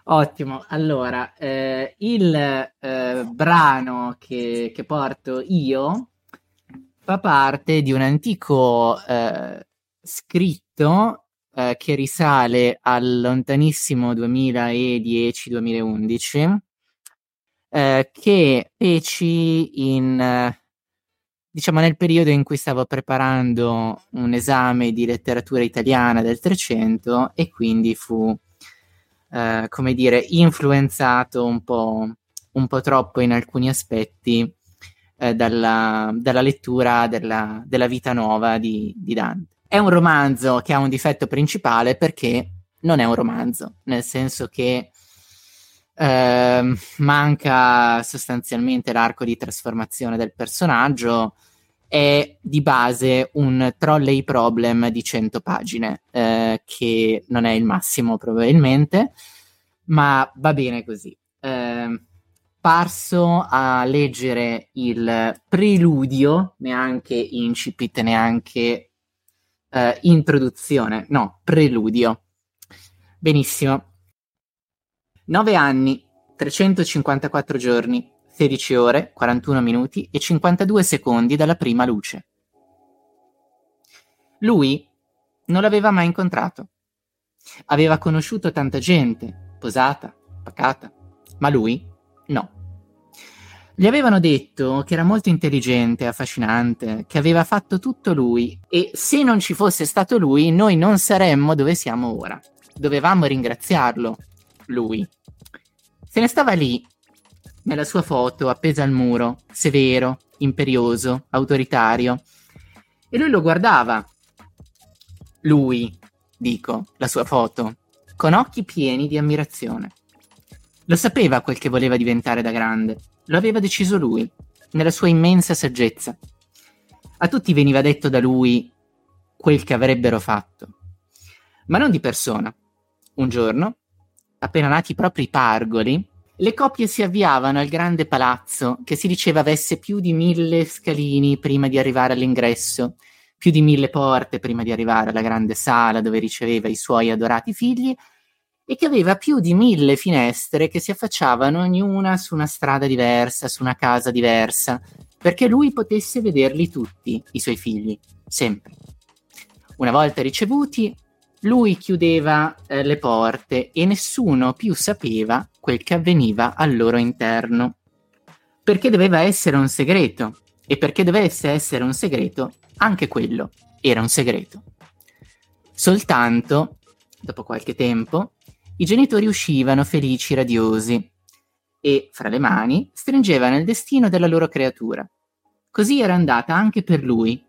Ottimo, allora eh, il eh, brano che, che, porto io fa parte di un antico eh, scritto eh, che risale al lontanissimo 2010-2011 eh, che feci in diciamo nel periodo in cui stavo preparando un esame di letteratura italiana del 300 e quindi fu eh, come dire influenzato un po', un po' troppo in alcuni aspetti eh, dalla, dalla, lettura della, della vita nuova di, di Dante. È un romanzo che ha un difetto principale perché non è un romanzo, nel senso che eh, manca sostanzialmente l'arco di trasformazione del personaggio, è di base un trolley problem di 100 pagine, eh, che non è il massimo probabilmente, ma va bene così. Eh, parso a leggere il preludio, neanche incipit, neanche eh, introduzione, no, preludio. Benissimo. 9 anni, 354 giorni, 16 ore, 41 minuti e 52 secondi dalla prima luce. Lui non l'aveva mai incontrato. Aveva conosciuto tanta gente, posata, pacata, ma lui. Gli avevano detto che era molto intelligente, affascinante, che aveva fatto tutto lui e se non ci fosse stato lui noi non saremmo dove siamo ora. Dovevamo ringraziarlo, lui. Se ne stava lì, nella sua foto appesa al muro, severo, imperioso, autoritario, e lui lo guardava. Lui, dico, la sua foto, con occhi pieni di ammirazione. Lo sapeva quel che voleva diventare da grande lo aveva deciso lui, nella sua immensa saggezza. A tutti veniva detto da lui quel che avrebbero fatto, ma non di persona. Un giorno, appena nati i propri pargoli, le coppie si avviavano al grande palazzo che si diceva avesse più di mille scalini prima di arrivare all'ingresso, più di mille porte prima di arrivare alla grande sala dove riceveva i suoi adorati figli e che aveva più di mille finestre che si affacciavano ognuna su una strada diversa, su una casa diversa, perché lui potesse vederli tutti, i suoi figli, sempre. Una volta ricevuti, lui chiudeva eh, le porte e nessuno più sapeva quel che avveniva al loro interno. Perché doveva essere un segreto, e perché dovesse essere un segreto, anche quello era un segreto. Soltanto, dopo qualche tempo, i genitori uscivano felici, radiosi, e, fra le mani, stringevano il destino della loro creatura. Così era andata anche per lui.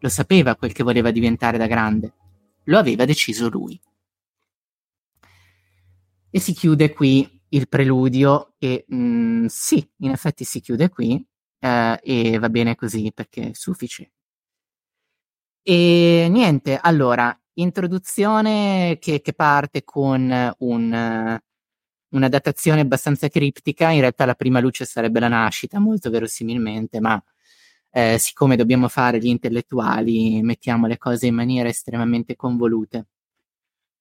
Lo sapeva quel che voleva diventare da grande. Lo aveva deciso lui. E si chiude qui il preludio e mh, mm, sì, in effetti si chiude qui eh, e va bene così perché è sufficiente. E niente, allora, introduzione che, che parte con un, una datazione abbastanza criptica, in realtà la prima luce sarebbe la nascita, molto verosimilmente, ma eh, siccome dobbiamo fare gli intellettuali, mettiamo le cose in maniera estremamente convolute.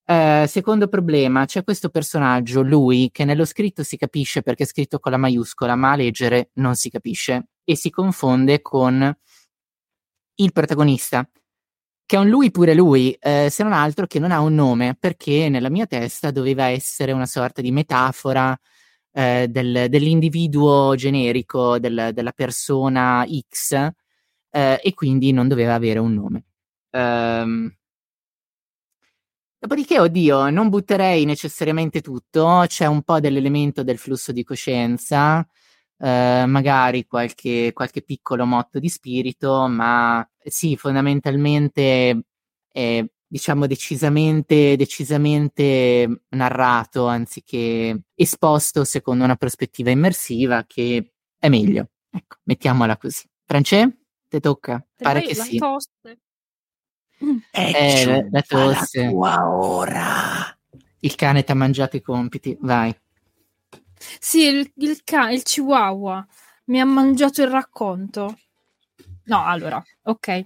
Eh, secondo problema, c'è questo personaggio, lui, che nello scritto si capisce perché è scritto con la maiuscola, ma a leggere non si capisce e si confonde con il protagonista, che è un lui pure lui, eh, se non altro che non ha un nome, perché nella mia testa doveva essere una sorta di metafora eh, del, dell'individuo generico, del, della persona X, eh, e quindi non doveva avere un nome. Um, Dopodiché, oddio, non butterei necessariamente tutto, c'è un po' dell'elemento del flusso di coscienza, eh, magari qualche, qualche, piccolo motto di spirito, ma sì, fondamentalmente è diciamo decisamente, decisamente narrato anziché esposto secondo una prospettiva immersiva che è meglio. Ecco, mettiamola così. France, te tocca? Te Pare che la sì. tosse. Eh, la, la tosse. ora. Il cane ti ha mangiato i compiti, vai. Sì, il, il, ca- il chihuahua mi ha mangiato il racconto. No, allora, ok.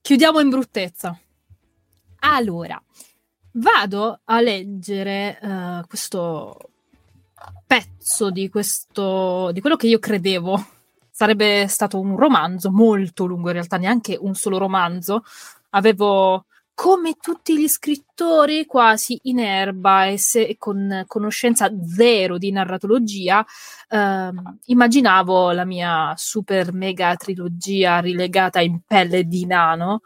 Chiudiamo in bruttezza. Allora, vado a leggere uh, questo pezzo di questo di quello che io credevo sarebbe stato un romanzo molto lungo, in realtà neanche un solo romanzo. Avevo come tutti gli scrittori quasi in erba e se, con conoscenza zero di narratologia, ehm, immaginavo la mia super mega trilogia rilegata in pelle di nano,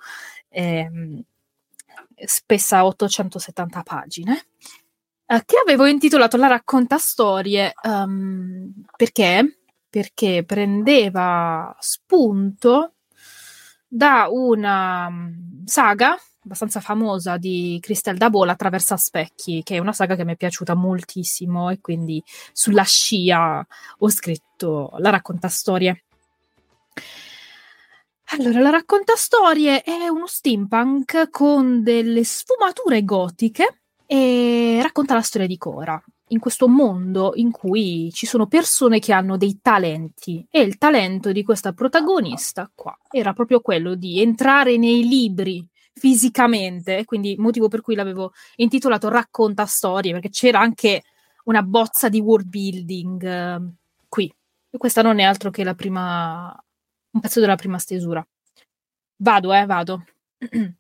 ehm, spessa 870 pagine, eh, che avevo intitolato La racconta storie um, perché? Perché prendeva spunto da una saga abbastanza famosa di Christelle Dabol attraversa specchi, che è una saga che mi è piaciuta moltissimo e quindi sulla scia ho scritto la racconta storie. Allora, la racconta storie è uno steampunk con delle sfumature gotiche e racconta la storia di Cora in questo mondo in cui ci sono persone che hanno dei talenti e il talento di questa protagonista qua era proprio quello di entrare nei libri fisicamente, quindi motivo per cui l'avevo intitolato Racconta storie, perché c'era anche una bozza di world building eh, qui. E questa non è altro che la prima un pezzo della prima stesura. Vado, eh, vado. <clears throat>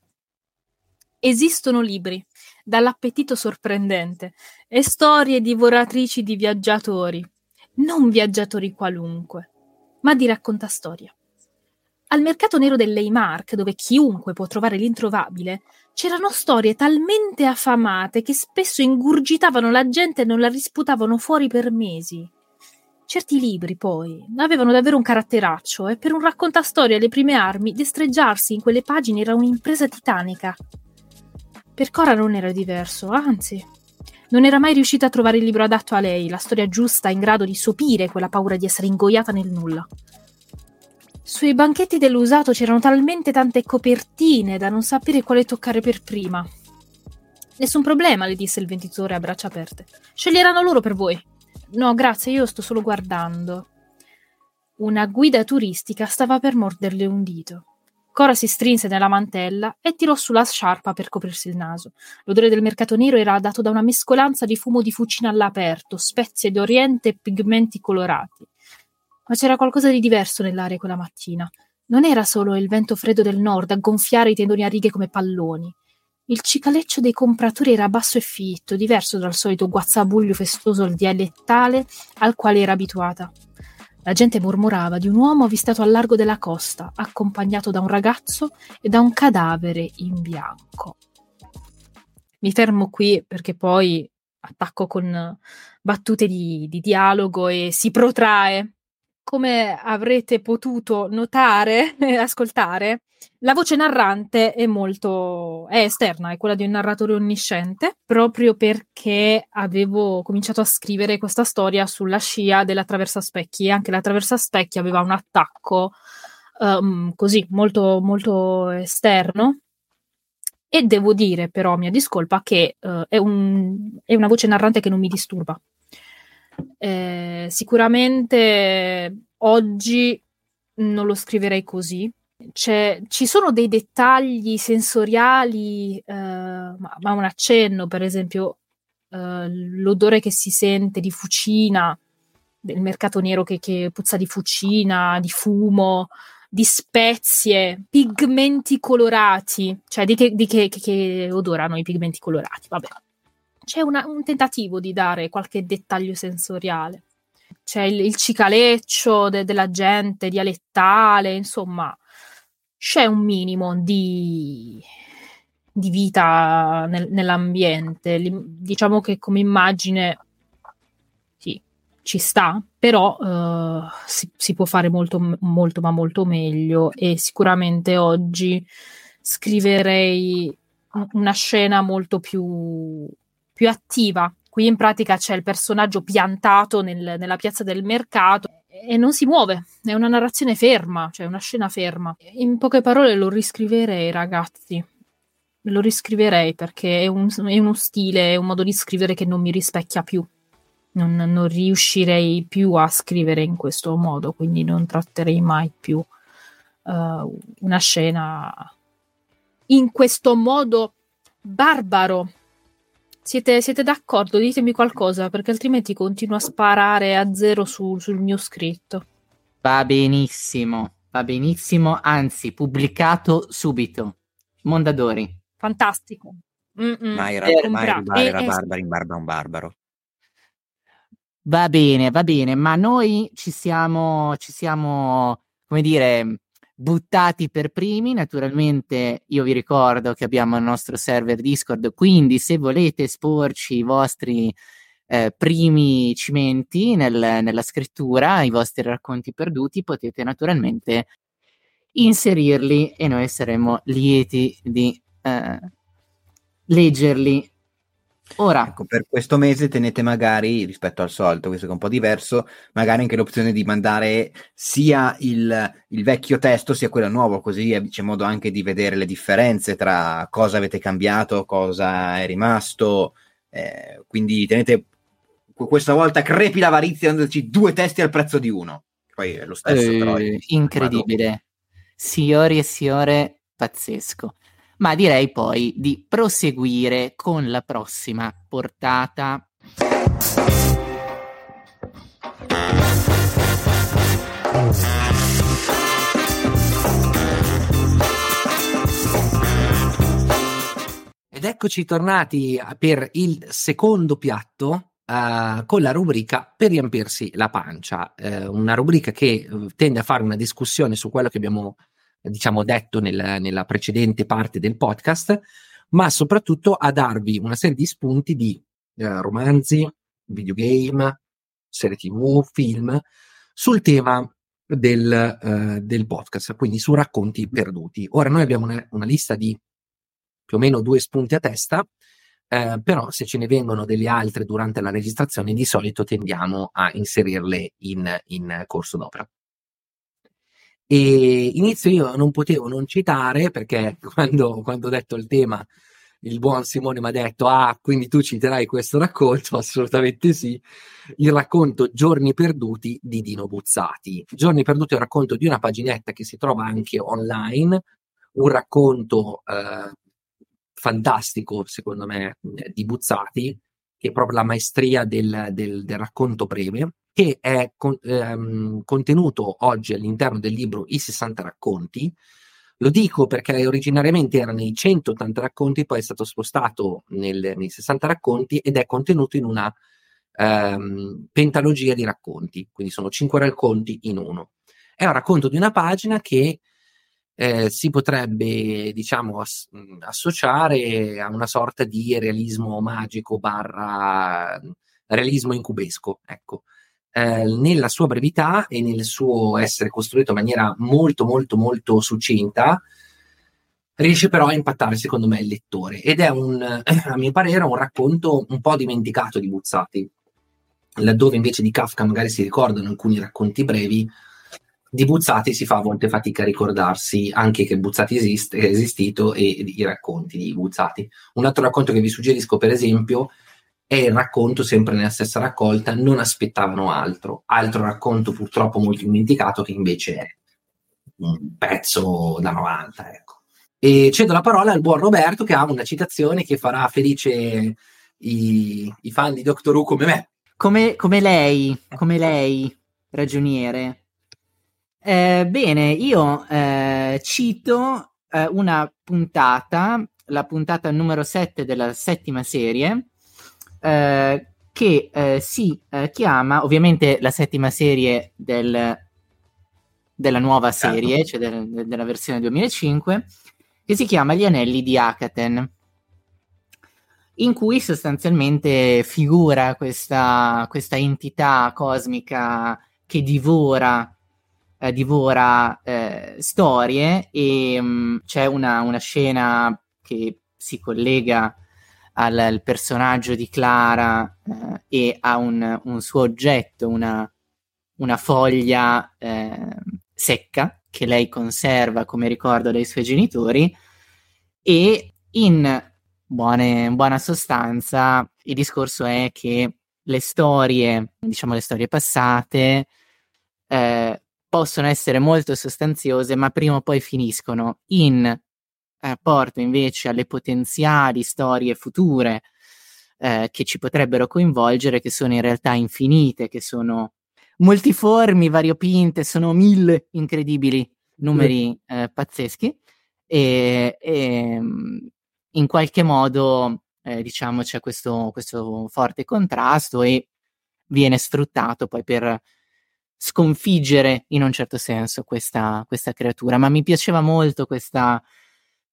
Esistono libri, dall'appetito sorprendente, e storie divoratrici di viaggiatori, non viaggiatori qualunque, ma di raccontastoria. Al mercato nero dell'Eimark, dove chiunque può trovare l'introvabile, c'erano storie talmente affamate che spesso ingurgitavano la gente e non la risputavano fuori per mesi. Certi libri, poi, avevano davvero un caratteraccio e per un raccontastorie alle prime armi destreggiarsi in quelle pagine era un'impresa titanica. Per Cora non era diverso, anzi, non era mai riuscita a trovare il libro adatto a lei, la storia giusta in grado di sopire quella paura di essere ingoiata nel nulla. Sui banchetti dell'usato c'erano talmente tante copertine da non sapere quale toccare per prima. Nessun problema, le disse il venditore a braccia aperte. Sceglieranno loro per voi. No, grazie, io sto solo guardando. Una guida turistica stava per morderle un dito. Cora si strinse nella mantella e tirò sulla sciarpa per coprirsi il naso. L'odore del mercato nero era dato da una mescolanza di fumo di fucina all'aperto, spezie d'oriente e pigmenti colorati. Ma c'era qualcosa di diverso nell'aria quella mattina. Non era solo il vento freddo del nord a gonfiare i tendoni a righe come palloni. Il cicaleccio dei compratori era basso e fitto, diverso dal solito guazzabuglio festoso dialettale al quale era abituata. La gente mormorava di un uomo avvistato al largo della costa, accompagnato da un ragazzo e da un cadavere in bianco. Mi fermo qui perché poi attacco con battute di, di dialogo e si protrae come avrete potuto notare <laughs> e ascoltare, la voce narrante è molto è esterna, è quella di un narratore onnisciente, proprio perché avevo cominciato a scrivere questa storia sulla scia della Traversa Specchi e anche la Traversa Specchi aveva un attacco um, così molto, molto esterno. E devo dire, però, mia discolpa, che uh, è, un, è, una voce narrante che non mi disturba. Eh, sicuramente oggi non lo scriverei così. C'è, ci sono dei dettagli sensoriali, eh, ma, un accenno, per esempio, eh, l'odore che si sente di fucina, del mercato nero che, che puzza di fucina, di fumo, di spezie, pigmenti colorati, cioè di che, di che, che odorano i pigmenti colorati, vabbè. C'è una, un tentativo di dare qualche dettaglio sensoriale. C'è il, il cicaleccio de, della gente dialettale, insomma, c'è un minimo di, di vita nel, nell'ambiente. Diciamo che come immagine sì, ci sta, però uh, si, si, può fare molto, molto, ma molto meglio e sicuramente oggi scriverei una scena molto più, più attiva. Qui in pratica c'è il personaggio piantato nel, nella piazza del mercato e non si muove, è una narrazione ferma, cioè una scena ferma. In poche parole lo riscriverei, ragazzi. Lo riscriverei perché è, un, è uno stile, è un modo di scrivere che non mi rispecchia più. Non, non, riuscirei più a scrivere in questo modo, quindi non tratterei mai più uh, una scena in questo modo barbaro siete, siete, d'accordo? Ditemi qualcosa, perché altrimenti continuo a sparare a zero su, sul mio scritto. Va benissimo, va benissimo, anzi, pubblicato subito. Mondadori. Fantastico. Mayra, eh, Mayra, Mayra, eh, Barbara in barba un barbaro. Va bene, va bene, ma noi ci siamo, ci siamo, come dire, buttati per primi. Naturalmente io vi ricordo che abbiamo il nostro server Discord, quindi se volete esporci i vostri eh, primi cimenti nel, nella scrittura, i vostri racconti perduti, potete naturalmente inserirli e noi saremo lieti di eh, leggerli Ora, ecco, per questo mese tenete magari, rispetto al solito, questo che è un po' diverso, magari anche l'opzione di mandare sia il, il vecchio testo sia quello nuovo, così c'è modo anche di vedere le differenze tra cosa avete cambiato, cosa è rimasto. Eh, quindi tenete questa volta crepi l'avarizia dandoci due testi al prezzo di uno. Poi è lo stesso, eh, però. Incredibile. Signori e signore, pazzesco ma direi poi di proseguire con la prossima portata. Ed eccoci tornati per il secondo piatto Uh, con la rubrica per riempirsi la pancia, uh, una rubrica che tende a fare una discussione su quello che abbiamo diciamo detto nel, nella precedente parte del podcast, ma soprattutto a darvi una serie di spunti di eh, romanzi, videogame, serie tv, film sul tema del, uh, del, podcast, quindi su racconti perduti. Ora noi abbiamo una, una lista di più o meno due spunti a testa, eh, però se ce ne vengono delle altre durante la registrazione, di solito tendiamo a inserirle in, in corso d'opera. E inizio io non potevo non citare perché <laughs> quando, quando ho detto il tema, il buon Simone mi ha detto: Ah, quindi tu citerai questo racconto? <laughs> Assolutamente sì. Il racconto Giorni perduti di Dino Buzzati. Giorni perduti è un racconto di una paginetta che si trova anche online, un racconto eh, fantastico, secondo me, di Buzzati, che è proprio la maestria del, del, del racconto breve che è con, ehm, contenuto oggi all'interno del libro I 60 racconti. Lo dico perché originariamente erano i 180 racconti, poi è stato spostato nel, nei 60 racconti ed è contenuto in una ehm, pentalogia di racconti, quindi sono 5 racconti in uno. È un racconto di una pagina che eh, si potrebbe, diciamo, ass- associare a una sorta di realismo magico barra realismo incubesco, ecco. Eh, nella sua brevità e nel suo essere costruito in maniera molto molto molto succinta riesce però a impattare secondo me il lettore. Ed è un, <clears throat> a mio parere un racconto un po' dimenticato di Buzzati laddove invece di Kafka magari si ricordano alcuni racconti brevi di Buzzati si fa a volte fatica a ricordarsi anche che Buzzati esiste, è esistito e i racconti di Buzzati. Un altro racconto che vi suggerisco, per esempio, è il racconto sempre nella stessa raccolta, non aspettavano altro. Altro racconto purtroppo molto dimenticato che invece è un pezzo da 90, ecco. E cedo la parola al buon Roberto che ha una citazione che farà felice i, i fan di Doctor Who come me. Come, come lei, come lei, ragioniere. Eh, bene, io eh, cito eh, una puntata, la puntata numero 7 della settima serie, eh, che eh, si chiama, ovviamente la settima serie del, della nuova certo. serie, cioè del, della versione 2005, che si chiama Gli Anelli di Akaten, in cui sostanzialmente figura questa, questa entità cosmica che divora eh, divora eh, storie e mh, mm, c'è una, una, scena che si collega al, al personaggio di Clara eh, e a un, un, suo oggetto, una, una foglia eh, secca che lei conserva come ricordo dei suoi genitori e in buone, buona sostanza il discorso è che le storie, diciamo le storie passate, eh, possono essere molto sostanziose, ma prima o poi finiscono in rapporto invece alle potenziali storie future eh, che ci potrebbero coinvolgere, che sono in realtà infinite, che sono multiformi, variopinte, sono mille incredibili numeri eh, pazzeschi. E, e, in qualche modo eh, diciamo c'è questo, questo forte contrasto e viene sfruttato poi per sconfiggere in un certo senso questa, questa creatura, ma mi piaceva molto questa,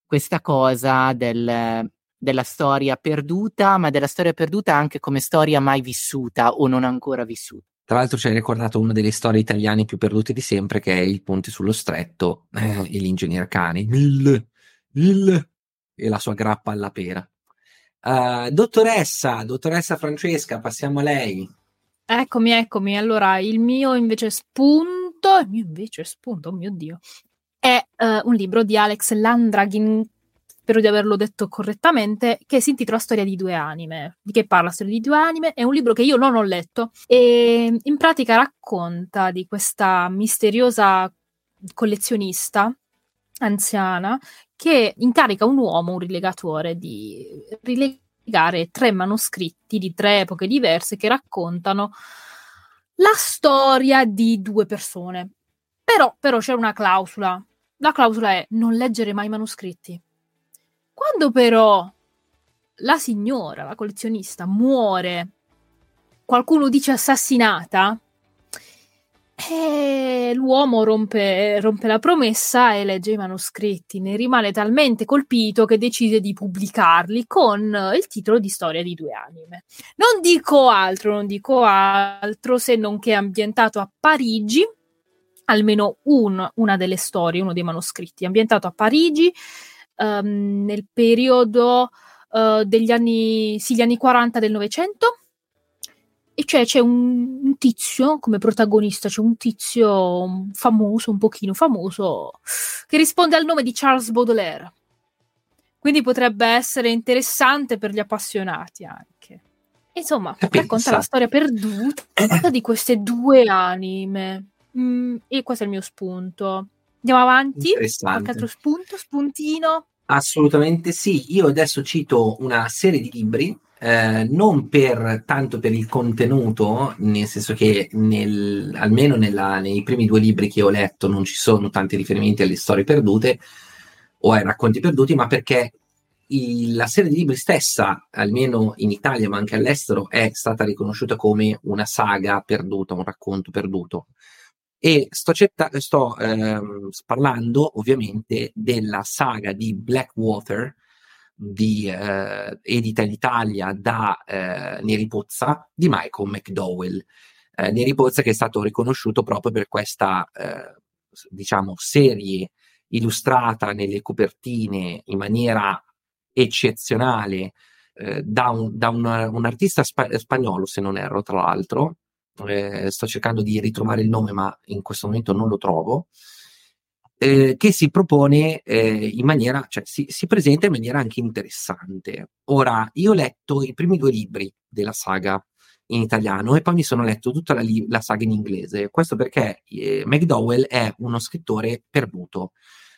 questa cosa del, della storia perduta, ma della storia perduta anche come storia mai vissuta o non ancora vissuta. Tra l'altro ci hai ricordato una delle storie italiane più perdute di sempre, che è il ponte sullo stretto eh, e l'ingegnere Cani. Il, il, e la sua grappa alla pera. Uh, dottoressa, dottoressa Francesca, passiamo a lei. Eccomi, eccomi. Allora, il mio invece spunto, il mio invece spunto, oh mio Dio, è uh, un libro di Alex Landragin, spero di averlo detto correttamente, che si intitola Storia di due anime. Di che parla Storia di due anime? È un libro che io non ho letto e in pratica racconta di questa misteriosa collezionista anziana che incarica un uomo, un rilegatore, di rilegare spiegare tre manoscritti di tre epoche diverse che raccontano la storia di due persone. Però, però c'è una clausola. La clausola è non leggere mai manoscritti. Quando però la signora, la collezionista, muore, qualcuno dice assassinata, e l'uomo rompe, rompe, la promessa e legge i manoscritti, ne rimane talmente colpito che decide di pubblicarli con il titolo di Storia di due anime. Non dico altro, non dico altro se non che è ambientato a Parigi, almeno un, una delle storie, uno dei manoscritti, ambientato a Parigi um, nel periodo uh, degli anni, sì, anni 40 del Novecento e cioè c'è un, un, tizio come protagonista, c'è un tizio famoso, un pochino famoso, che risponde al nome di Charles Baudelaire. Quindi potrebbe essere interessante per gli appassionati anche. Insomma, Pensa. racconta la storia perduta di queste due anime. Mm, e questo è il mio spunto. Andiamo avanti. Qualche altro spunto, spuntino? Assolutamente sì. Io adesso cito una serie di libri eh, non per tanto per il contenuto, nel senso che nel, almeno nella, nei primi due libri che ho letto non ci sono tanti riferimenti alle storie perdute o ai racconti perduti, ma perché il, la serie di libri stessa, almeno in Italia ma anche all'estero, è stata riconosciuta come una saga perduta, un racconto perduto. E sto, cetta- sto ehm, parlando ovviamente della saga di Blackwater, di, eh, edita in Italia da eh, Neri Pozza di Michael McDowell. Eh, Neri Pozza che è stato riconosciuto proprio per questa eh, diciamo serie illustrata nelle copertine in maniera eccezionale eh, da, un, da un, un, artista spa- spagnolo, se non erro, tra l'altro, eh, sto cercando di ritrovare il nome, ma in questo momento non lo trovo. Eh, che si propone eh, in maniera, cioè si, si, presenta in maniera anche interessante. Ora, io ho letto i primi due libri della saga in italiano e poi mi sono letto tutta la, li- la saga in inglese. Questo perché eh, McDowell è uno scrittore perduto.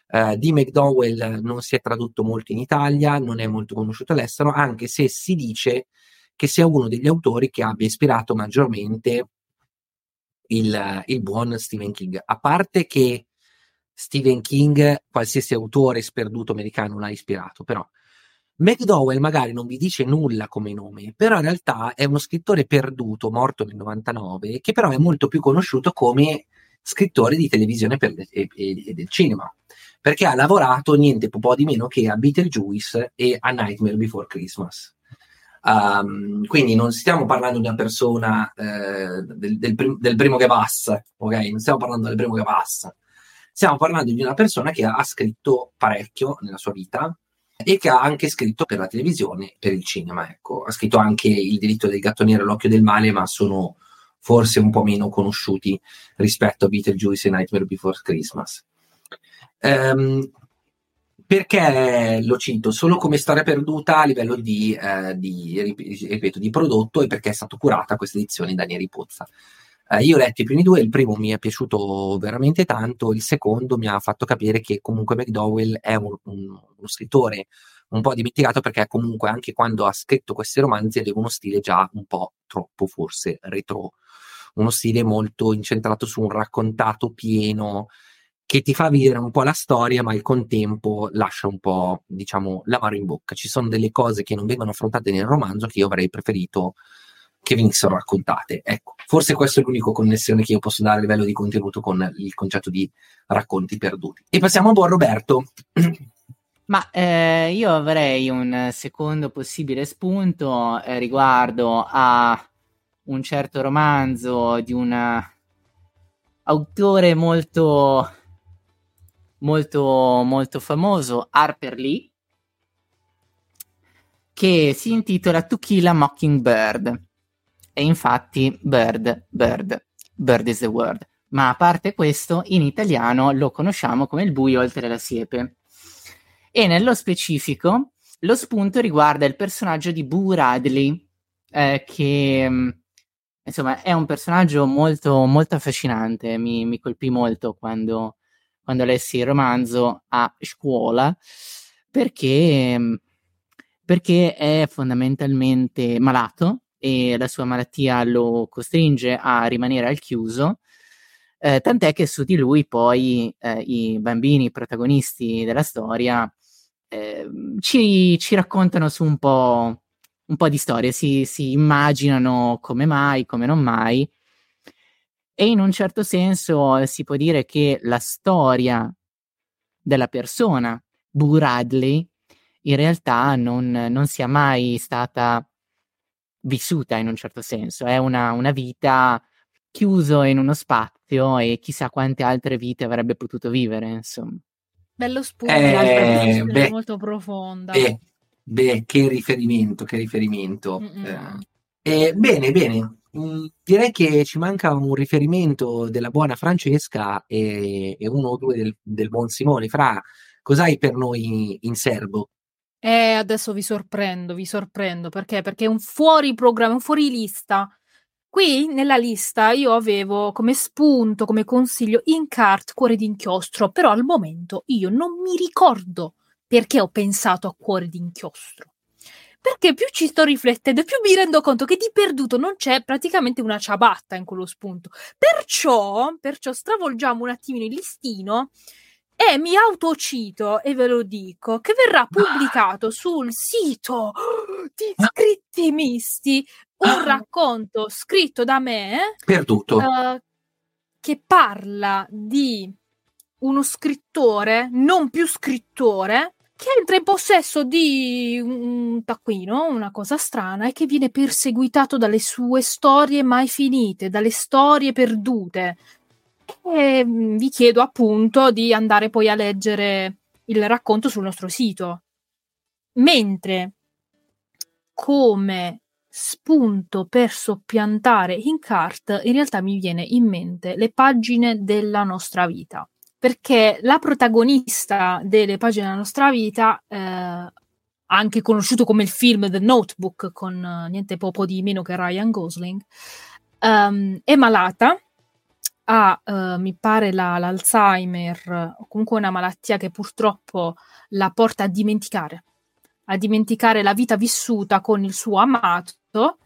Uh, di McDowell non si è tradotto molto in Italia, non è molto conosciuto all'estero, anche se si dice che sia uno degli autori che abbia ispirato maggiormente il, il buon Stephen King. A parte che Stephen King, qualsiasi autore sperduto americano l'ha ispirato, però McDowell magari non vi dice nulla come nome, però in realtà è uno scrittore perduto, morto nel 99, che però è molto più conosciuto come scrittore di televisione le, e, e, del cinema, perché ha lavorato niente po' di meno che a Beetlejuice e a Nightmare Before Christmas. Um, quindi non stiamo parlando di una persona eh, del, del, prim- del, primo che passa, ok? Non stiamo parlando del primo che passa. Stiamo parlando di una persona che ha scritto parecchio nella sua vita e che ha anche scritto per la televisione, per il cinema. Ecco. Ha scritto anche Il diritto del gatto nero e l'occhio del male, ma sono forse un po' meno conosciuti rispetto a Beetlejuice e Nightmare Before Christmas. Um, perché lo cito solo come storia perduta a livello di, eh, di, ripeto, di prodotto e perché è stata curata questa edizione da Neri Pozza. Eh, io ho letto i primi due, il primo mi è piaciuto veramente tanto, il secondo mi ha fatto capire che comunque McDowell è un, un, uno scrittore un po' dimenticato perché comunque anche quando ha scritto questi romanzi aveva uno stile già un po' troppo forse retro, uno stile molto incentrato su un raccontato pieno, che ti fa vivere un po' la storia, ma al contempo lascia un po', diciamo, l'amaro in bocca. Ci sono delle cose che non vengono affrontate nel romanzo che io avrei preferito che venissero raccontate. Ecco, forse questa è l'unica connessione che io posso dare a livello di contenuto con il concetto di racconti perduti. E passiamo a buon Roberto. <clears throat> Ma eh, io avrei un secondo possibile spunto eh, riguardo a un certo romanzo di un autore molto molto, molto famoso, Harper Lee, che si intitola To Kill a Mockingbird. E infatti, bird, bird, bird is the word. Ma a parte questo, in italiano lo conosciamo come il buio oltre la siepe. E nello specifico, lo spunto riguarda il personaggio di Boo Radley, eh, che mm, insomma è un personaggio molto, molto affascinante. Mi, mi colpì molto quando, quando lessi il romanzo a scuola, perché, perché è fondamentalmente malato e la sua malattia lo costringe a rimanere al chiuso. Eh, tant'è che su di lui poi eh, i bambini protagonisti della storia eh, ci, ci, raccontano su un po', un po' di storie, si, si, immaginano come mai, come non mai, e in un certo senso si può dire che la storia della persona, Boo Radley, in realtà non, non, sia mai stata vissuta in un certo senso. È una, una vita chiuso in uno spazio e chissà quante altre vite avrebbe potuto vivere, insomma. Bello spunto, eh, beh, molto profonda. Beh, beh, che riferimento, che riferimento. Eh, bene, bene. Mm, direi che ci manca un riferimento della buona Francesca e, e uno o due del, del, buon Simone. Fra, cos'hai per noi in serbo? Eh, adesso vi sorprendo, vi sorprendo perché? Perché è un fuori programma, un fuori lista. Qui nella lista io avevo come spunto, come consiglio Incart Cuore d'inchiostro, però al momento io non mi ricordo perché ho pensato a Cuore d'inchiostro perché più ci sto riflettendo più mi rendo conto che di perduto non c'è praticamente una ciabatta in quello spunto. Perciò, perciò stravolgiamo un attimino il listino e mi autocito e ve lo dico che verrà pubblicato sul sito <gasps> di Scritti Misti un racconto scritto da me perduto. uh, che parla di uno scrittore non più scrittore che entra in possesso di un taccuino, una cosa strana, e che viene perseguitato dalle sue storie mai finite, dalle storie perdute. E mm, vi chiedo appunto di andare poi a leggere il racconto sul nostro sito. Mentre come spunto per soppiantare in cart, in realtà mi viene in mente le pagine della nostra vita. Perché la protagonista delle pagine della nostra vita, eh, anche conosciuto come il film The Notebook, con uh, niente poco di meno che Ryan Gosling, um, è malata, ha, uh, mi pare, la, l'Alzheimer, o comunque una malattia che purtroppo la porta a dimenticare a dimenticare la vita vissuta con il suo amato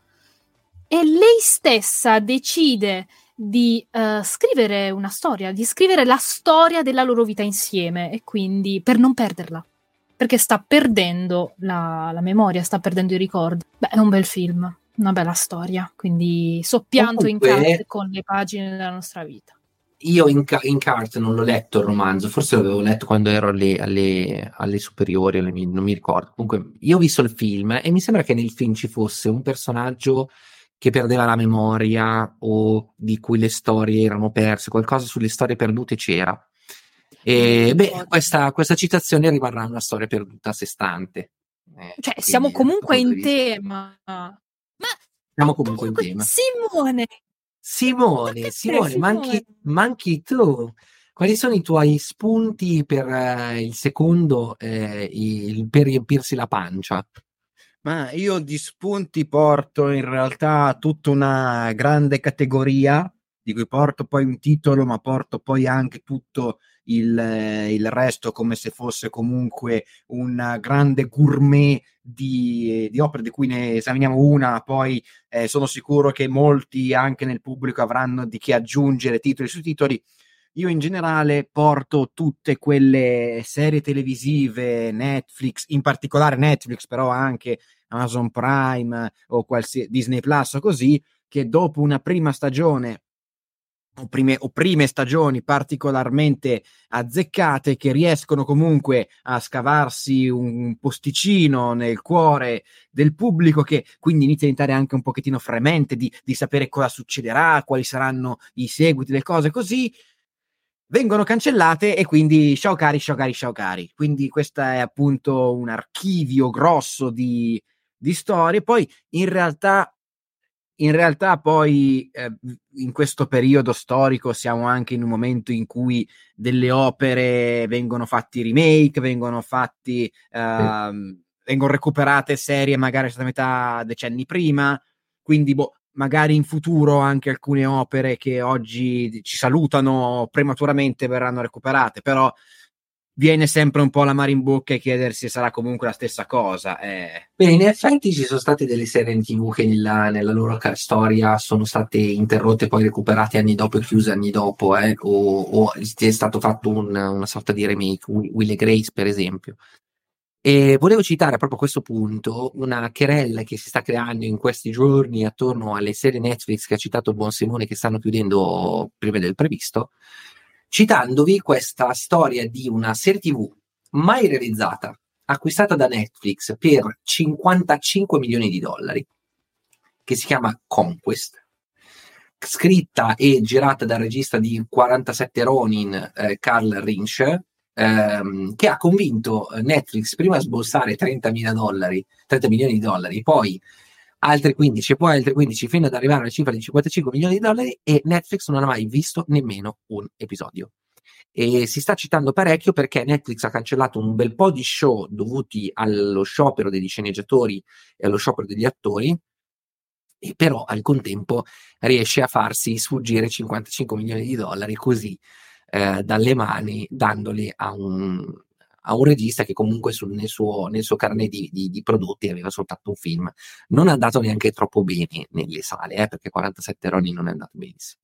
e lei stessa decide di uh, scrivere una storia, di scrivere la storia della loro vita insieme e quindi per non perderla, perché sta perdendo la, la memoria, sta perdendo i ricordi. Beh, è un bel film, una bella storia, quindi soppianto Comunque... in carte con le pagine della nostra vita io in, in Cart non l'ho letto il romanzo, forse l'avevo letto quando ero alle, alle, alle superiori, alle, non mi ricordo. Comunque, io ho visto il film e mi sembra che nel film ci fosse un personaggio che perdeva la memoria o di cui le storie erano perse, qualcosa sulle storie perdute c'era. E beh, questa, questa citazione rimarrà una storia perduta a sé stante. Eh, cioè, siamo comunque in tema. Siamo comunque in tema. Simone, Simone, Simone, manchi, manchi tu. Quali sono i tuoi spunti per uh, il secondo, eh, il, per riempirsi la pancia? Ma io di spunti porto in realtà tutta una grande categoria, di cui porto poi un titolo, ma porto poi anche tutto il, il resto come se fosse comunque un grande gourmet di, di, opere di cui ne esaminiamo una, poi eh, sono sicuro che molti anche nel pubblico avranno di che aggiungere titoli su titoli. Io in generale porto tutte quelle serie televisive, Netflix, in particolare Netflix, però anche Amazon Prime o qualsiasi Disney Plus o così, che dopo una prima stagione o prime, o prime stagioni particolarmente azzeccate che riescono comunque a scavarsi un posticino nel cuore del pubblico che quindi inizia a diventare anche un pochettino fremente di, di sapere cosa succederà, quali saranno i seguiti, le cose così vengono cancellate e quindi ciao cari, ciao cari, ciao cari. Quindi questo è appunto un archivio grosso di, di storie. Poi in realtà in realtà poi eh, in questo periodo storico siamo anche in un momento in cui delle opere vengono fatti remake, vengono fatti, eh, sì. vengono recuperate serie magari stata metà decenni prima, quindi boh, magari in futuro anche alcune opere che oggi ci salutano prematuramente verranno recuperate, però viene sempre un po' la mare in bocca e chiedersi se sarà comunque la stessa cosa. Eh. Beh, in effetti ci sono state delle serie in tv che nella, nella loro storia sono state interrotte e poi recuperate anni dopo e chiuse anni dopo, eh, o, o, è stato fatto un, una sorta di remake, Will e Grace per esempio. E volevo citare proprio a questo punto una querella che si sta creando in questi giorni attorno alle serie Netflix che ha citato il buon Simone che stanno chiudendo prima del previsto, citandovi questa storia di una serie TV mai realizzata, acquistata da Netflix per 55 milioni di dollari, che si chiama Conquest, scritta e girata dal regista di 47 Ronin, eh, Carl Rinsch, ehm, che ha convinto Netflix prima a sborsare 30, dollari, 30 milioni di dollari, poi altri 15 e poi altri 15 fino ad arrivare alla cifra di 55 milioni di dollari e Netflix non ha mai visto nemmeno un episodio. E si sta citando parecchio perché Netflix ha cancellato un bel po' di show dovuti allo sciopero degli sceneggiatori e allo sciopero degli attori, e però al contempo riesce a farsi sfuggire 55 milioni di dollari così eh, dalle mani, dandoli a un, a un regista che comunque sul, nel, suo, nel suo carnet di, di, di, prodotti aveva soltanto un film. Non è andato neanche troppo bene nelle sale, eh, perché 47 Roni non è andato benissimo.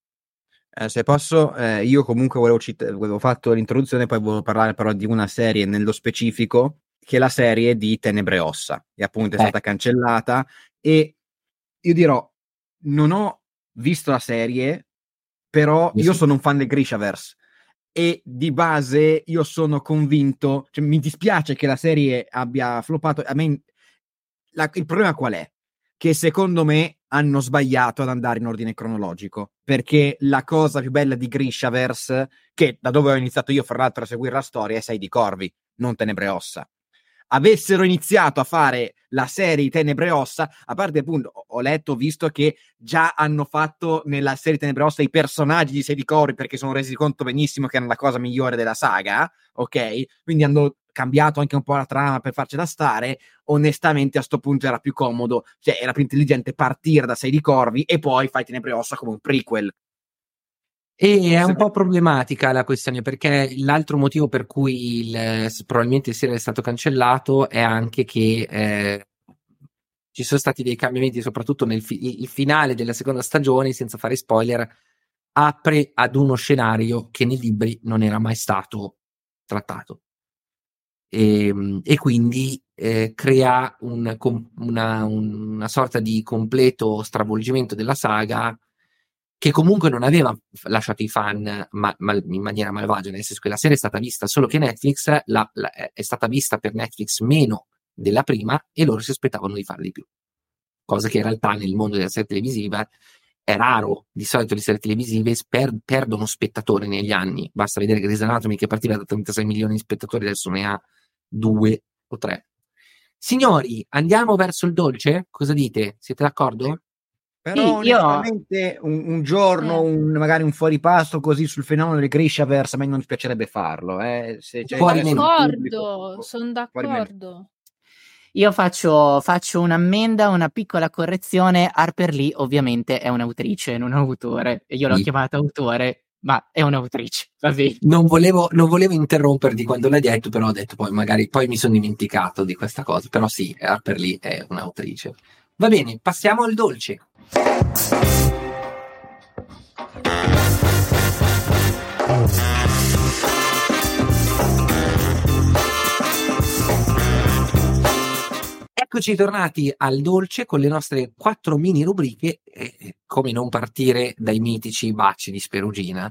Eh, se posso, eh, io comunque volevo, cit- avevo fatto l'introduzione, poi volevo parlare però di una serie nello specifico, che è la serie di Tenebre Ossa, e appunto è stata eh. cancellata. E io dirò, non ho visto la serie, però io sono un fan del Grishaverse e di base io sono convinto, cioè, mi dispiace che la serie abbia floppato. A me la, il problema qual è? Che secondo me hanno sbagliato ad andare in ordine cronologico. Perché la cosa più bella di Grishaverse, che da dove ho iniziato io, fra l'altro, a seguire la storia, è Sei di Corvi, non Tenebre Ossa. Avessero iniziato a fare la serie Tenebre Ossa, a parte appunto, ho letto, visto che già hanno fatto nella serie Tenebre Ossa i personaggi di Sei Cori perché sono resi conto benissimo che erano la cosa migliore della saga, ok? Quindi hanno cambiato anche un po' la trama per farcela stare, onestamente a sto punto era più comodo, cioè era più intelligente partire da Sei di Corvi e poi fai Tenebre Ossa come un prequel. E è un po' problematica la questione perché l'altro motivo per cui il, probabilmente il serial è stato cancellato è anche che eh, ci sono stati dei cambiamenti, soprattutto nel fi- finale della seconda stagione, senza fare spoiler, apre ad uno scenario che nei libri non era mai stato trattato. E, ehm, e quindi eh, crea un, una, una sorta di completo stravolgimento della saga che comunque non aveva lasciato i fan ma, ma, in maniera malvagia, nel senso che la serie è stata vista solo che Netflix la, la, è stata vista per Netflix meno della prima e loro si aspettavano di farla di più. Cosa che in realtà nel mondo della serie televisiva è raro. Di solito le serie televisive per, perdono spettatori negli anni. Basta vedere Grey's Anatomy che partiva da 36 milioni di spettatori, adesso ne ha due o tre. Signori, andiamo verso il dolce? Cosa dite? Siete d'accordo? Però sì, io... un, un, giorno, eh. un, magari un fuori pasto così sul fenomeno del Grishaverse, a me non spiacerebbe farlo. Eh. Se, cioè, sono d'accordo, sono d'accordo. Io faccio, faccio, un'ammenda, una piccola correzione. Harper Lee ovviamente è un'autrice, non un autore. E io l'ho sì. chiamata autore, ma è un'autrice. Non volevo, non volevo interromperti quando l'hai detto, però ho detto poi magari poi mi sono dimenticato di questa cosa. Però sì, Harper Lee è un'autrice. Va bene, passiamo al dolce. Eccoci tornati al dolce con le nostre quattro mini rubriche. Eh, come non partire dai mitici baci di Sperugina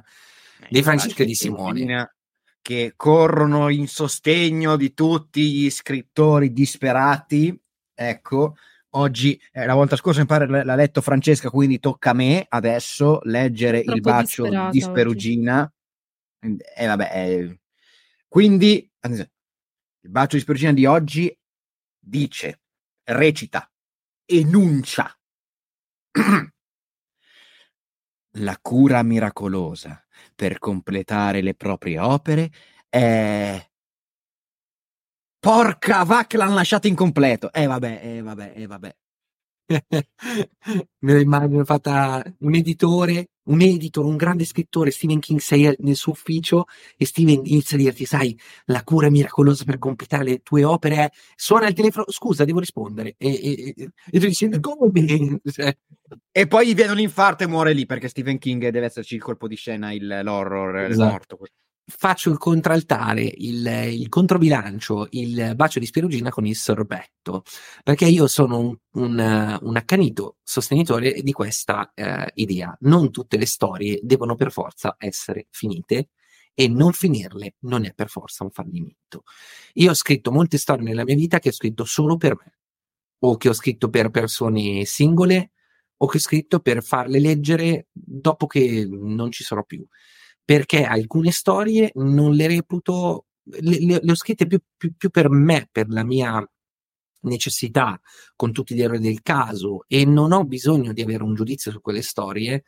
eh, di Francesca e di Simone. Che corrono in sostegno di tutti gli scrittori disperati. Ecco, oggi, eh, la volta scorsa mi pare l'ha letto Francesca, quindi tocca a me adesso leggere il bacio di Sperugina. E eh, vabbè, eh, quindi il bacio di Sperugina di oggi dice, recita, enuncia. <clears throat> La cura miracolosa per completare le proprie opere è Porca vacca, l'hanno lasciato incompleto. Eh vabbè, eh vabbè, eh vabbè. <laughs> Me lo immagino fatta un editore, un editor, un grande scrittore, Stephen King, sei nel suo ufficio e Stephen inizia a dirti, sai, la cura miracolosa per completare le tue opere è, suona il telefono, scusa, devo rispondere. E, e, e tu dici, come? <laughs> Cioè. E poi gli viene un infarto e muore lì perché Stephen King deve esserci il colpo di scena, il, l'horror, esatto. morto faccio il contraltare, il, il, controbilancio, il bacio di spirugina con il sorbetto, perché io sono un, un, un accanito sostenitore di questa eh, idea. Non tutte le storie devono per forza essere finite e non finirle non è per forza un fallimento. Io ho scritto molte storie nella mia vita che ho scritto solo per me, o che ho scritto per persone singole, o che ho scritto per farle leggere dopo che non ci sarò più perché alcune storie non le reputo, le, le, le ho scritte più, più, più, per me, per la mia necessità, con tutti gli errori del caso, e non ho bisogno di avere un giudizio su quelle storie,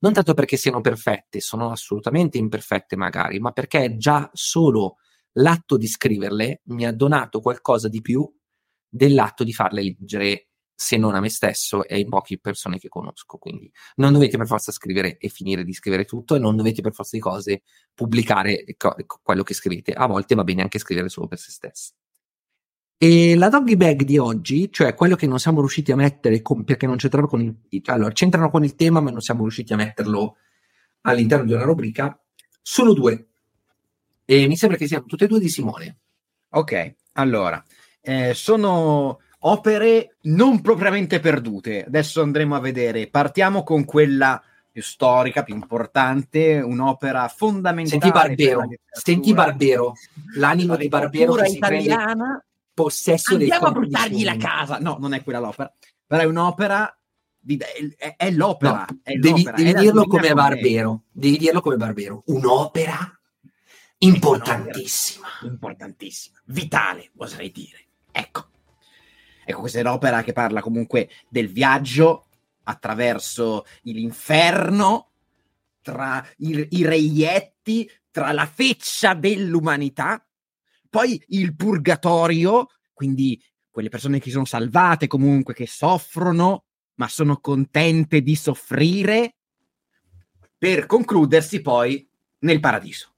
non tanto perché siano perfette, sono assolutamente imperfette magari, ma perché già solo l'atto di scriverle mi ha donato qualcosa di più dell'atto di farle leggere se non a me stesso e ai poche persone che conosco. Quindi non dovete per forza scrivere e finire di scrivere tutto e non dovete per forza di cose pubblicare co- quello che scrivete. A volte va bene anche scrivere solo per se stessi. E la doggy bag di oggi, cioè quello che non siamo riusciti a mettere con, perché non c'entrava con il, allora c'entrano con il tema, ma non siamo riusciti a metterlo all'interno di una rubrica, sono due. E mi sembra che siano tutte e due di Simone. Ok, allora, eh, sono opere non propriamente perdute. Adesso andremo a vedere. Partiamo con quella più storica, più importante, un'opera fondamentale. Senti Barbero, senti Barbero, l'animo di Barbero che italiana. possesso Andiamo a buttargli la casa. No, non è quella l'opera, però è un'opera di, è, è, l'opera. No, è devi, l'opera, devi dirlo come Barbero. Devi dirlo come Barbero. Un'opera importantissima. Importantissima, vitale, oserei dire Ecco. Ecco, questa è un'opera che parla comunque del viaggio attraverso l'inferno, tra i, i reietti, tra la feccia dell'umanità, poi il purgatorio, quindi quelle persone che sono salvate comunque, che soffrono, ma sono contente di soffrire, per concludersi poi nel paradiso.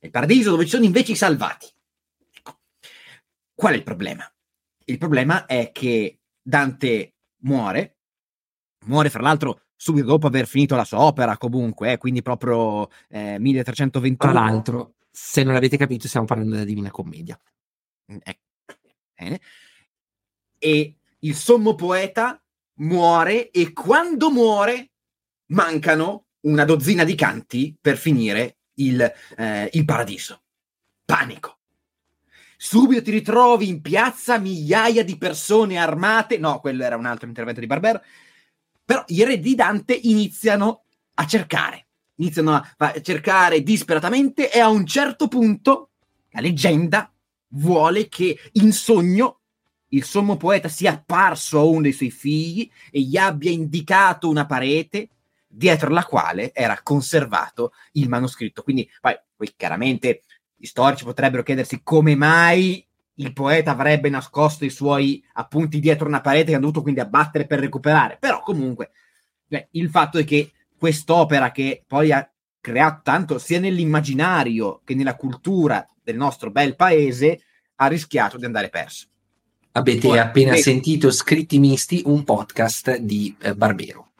Nel paradiso dove ci sono invece i salvati. Ecco. Qual è il problema? Il problema è che Dante muore, muore fra l'altro subito dopo aver finito la sua opera comunque, eh, quindi proprio eh, 1321. Tra l'altro, se non avete capito, stiamo parlando della Divina Commedia. Mm, ecco. Bene. E il sommo poeta muore e quando muore mancano una dozzina di canti per finire il, eh, il paradiso. Panico. Subito ti ritrovi in piazza migliaia di persone armate. No, quello era un altro intervento di Barber. Però i re di Dante iniziano a cercare. Iniziano a, cercare disperatamente e a un certo punto la leggenda vuole che in sogno il sommo poeta sia apparso a uno dei suoi figli e gli abbia indicato una parete dietro la quale era conservato il manoscritto. Quindi, poi chiaramente gli storici potrebbero chiedersi come mai il poeta avrebbe nascosto i suoi appunti dietro una parete che hanno dovuto quindi abbattere per recuperare. Però comunque beh, il fatto è che quest'opera che poi ha creato tanto sia nell'immaginario che nella cultura del nostro bel paese ha rischiato di andare perso. Avete appena sentito Scritti Misti, un podcast di eh, Barbero.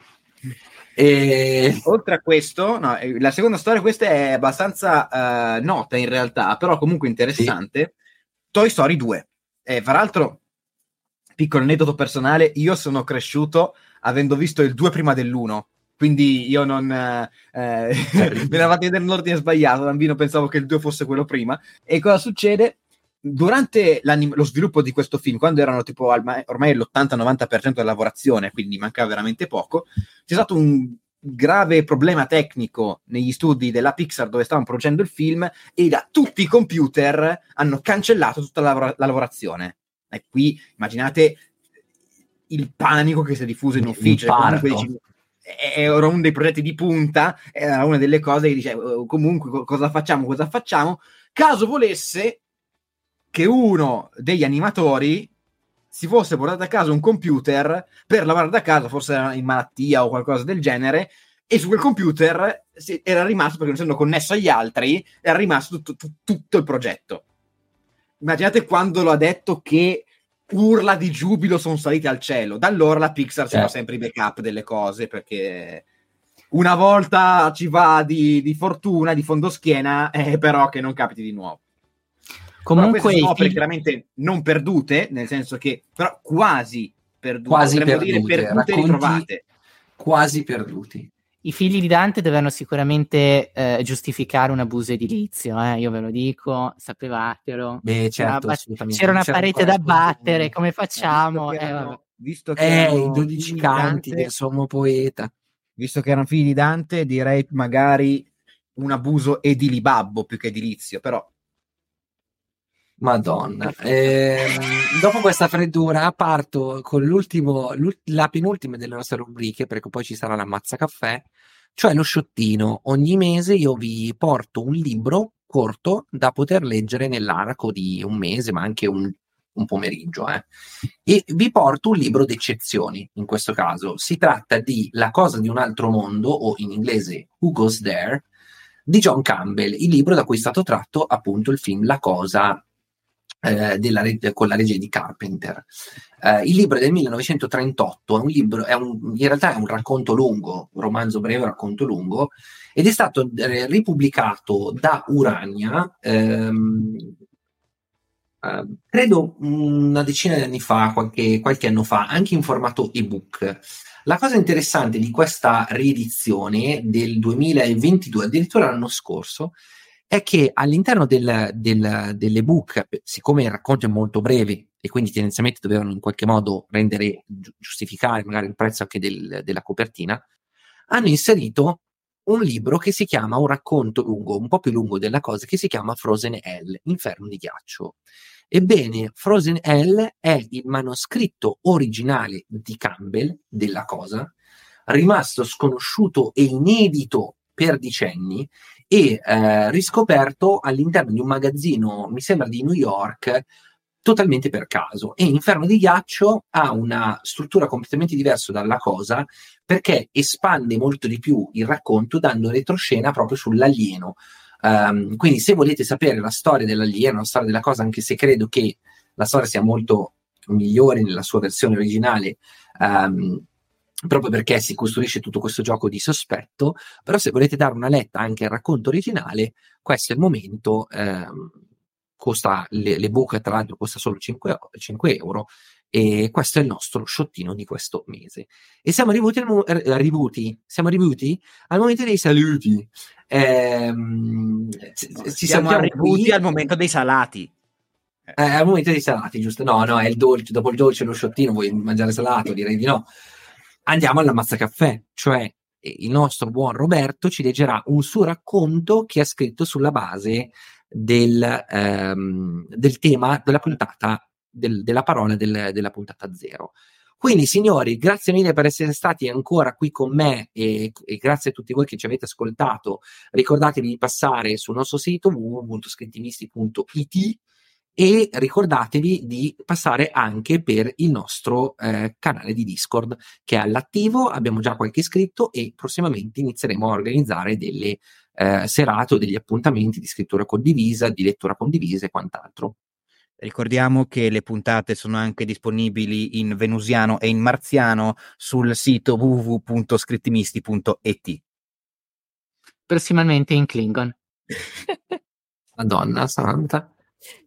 E... Oltre a questo, no, eh, la seconda storia, questa è abbastanza uh, nota in realtà, però comunque interessante. Sì. Toy Story 2. E fra l'altro, piccolo aneddoto personale, io sono cresciuto avendo visto il 2 prima dell'1. Quindi io non eh, <laughs> me l'avate vedere nell'ordine sbagliato. Bambino pensavo che il 2 fosse quello prima. E cosa succede? Durante lo sviluppo di questo film, quando erano tipo ormai l'80-90% della lavorazione, quindi mancava veramente poco, c'è stato un grave problema tecnico negli studi della Pixar dove stavano producendo il film e da tutti i computer hanno cancellato tutta la, la lavorazione. E qui immaginate il panico che si è diffuso in ufficio. Dici, era uno dei progetti di punta, era una delle cose che dice oh, comunque cosa facciamo, cosa facciamo. Caso volesse che uno degli animatori si fosse portato a casa un computer per lavorare da casa, forse era in malattia o qualcosa del genere, e su quel computer era rimasto, perché non essendo connesso agli altri, era rimasto tutto, tutto, tutto il progetto. Immaginate quando lo ha detto che urla di giubilo sono salite al cielo. Da allora la Pixar ci fa certo. sempre i backup delle cose perché una volta ci va di, di fortuna, di fondoschiena, eh, però che non capiti di nuovo. Comunque, sono opere figli... chiaramente non perdute, nel senso che però quasi perdute, quasi perdute, dire perdute ritrovate. Quasi perduti. I figli di Dante dovevano sicuramente eh, giustificare un abuso edilizio, eh, io ve lo dico, sapevatelo. Beh, certo, c'era, c'era una c'era parete da battere, come facciamo? Visto che, eh, erano, visto che eh, i dodici canti del sommo poeta. Visto che erano figli di Dante, direi magari un abuso edilibabbo più che edilizio, però Madonna. Eh, dopo questa freddura parto con la penultima delle nostre rubriche, perché poi ci sarà la mazza caffè, cioè lo sciottino. Ogni mese io vi porto un libro corto da poter leggere nell'arco di un mese, ma anche un, un pomeriggio. Eh. E vi porto un libro d'eccezioni, in questo caso. Si tratta di La cosa di un altro mondo, o in inglese Who Goes There, di John Campbell, il libro da cui è stato tratto appunto il film La cosa eh, della, con la legge di Carpenter. Eh, il libro è del 1938, è un libro, è un, in realtà è un racconto lungo, un romanzo breve, racconto lungo, ed è stato eh, ripubblicato da Urania, ehm, eh, credo una decina di anni fa, qualche, qualche anno fa, anche in formato ebook. La cosa interessante di questa riedizione del 2022, addirittura l'anno scorso, è che all'interno del, del, dell'ebook, siccome il racconto è molto breve e quindi tendenzialmente dovevano in qualche modo rendere, giustificare magari il prezzo anche del, della copertina, hanno inserito un libro che si chiama, un racconto lungo, un po' più lungo della cosa, che si chiama Frozen Hell, Inferno di ghiaccio. Ebbene, Frozen Hell è il manoscritto originale di Campbell della cosa, rimasto sconosciuto e inedito per decenni e eh, riscoperto all'interno di un magazzino, mi sembra di New York, totalmente per caso. E Inferno di Ghiaccio ha una struttura completamente diversa dalla cosa perché espande molto di più il racconto dando retroscena proprio sull'alieno. Um, quindi se volete sapere la storia dell'alieno, la storia della cosa, anche se credo che la storia sia molto migliore nella sua versione originale, um, proprio perché si costruisce tutto questo gioco di sospetto, però se volete dare una letta anche al racconto originale, questo è il momento. Um, costa le, le buche, tra l'altro, costa solo 5, 5 euro. E questo è il nostro sciottino di questo mese. E siamo arrivati, al, arrivuti, siamo arrivati al momento dei saluti. No, ci siamo arrivati al momento dei salati. Eh, al momento dei salati, giusto? No, no, è il dolce. Dopo il dolce, lo sciottino, vuoi mangiare salato? Direi di no. Andiamo all'ammazza caffè, cioè il nostro buon Roberto ci leggerà un suo racconto che ha scritto sulla base del, ehm, del tema della puntata, del, della parola del, della puntata zero. Quindi, signori, grazie mille per essere stati ancora qui con me e, e, grazie a tutti voi che ci avete ascoltato. Ricordatevi di passare sul nostro sito www.scrittimisti.it e ricordatevi di passare anche per il nostro eh, canale di Discord che è all'attivo, abbiamo già qualche iscritto e prossimamente inizieremo a organizzare delle eh, serate o degli appuntamenti di scrittura condivisa, di lettura condivisa e quant'altro. Ricordiamo che le puntate sono anche disponibili in venusiano e in marziano sul sito www.scrittimisti.it. Prossimamente in Klingon. <laughs> Madonna santa.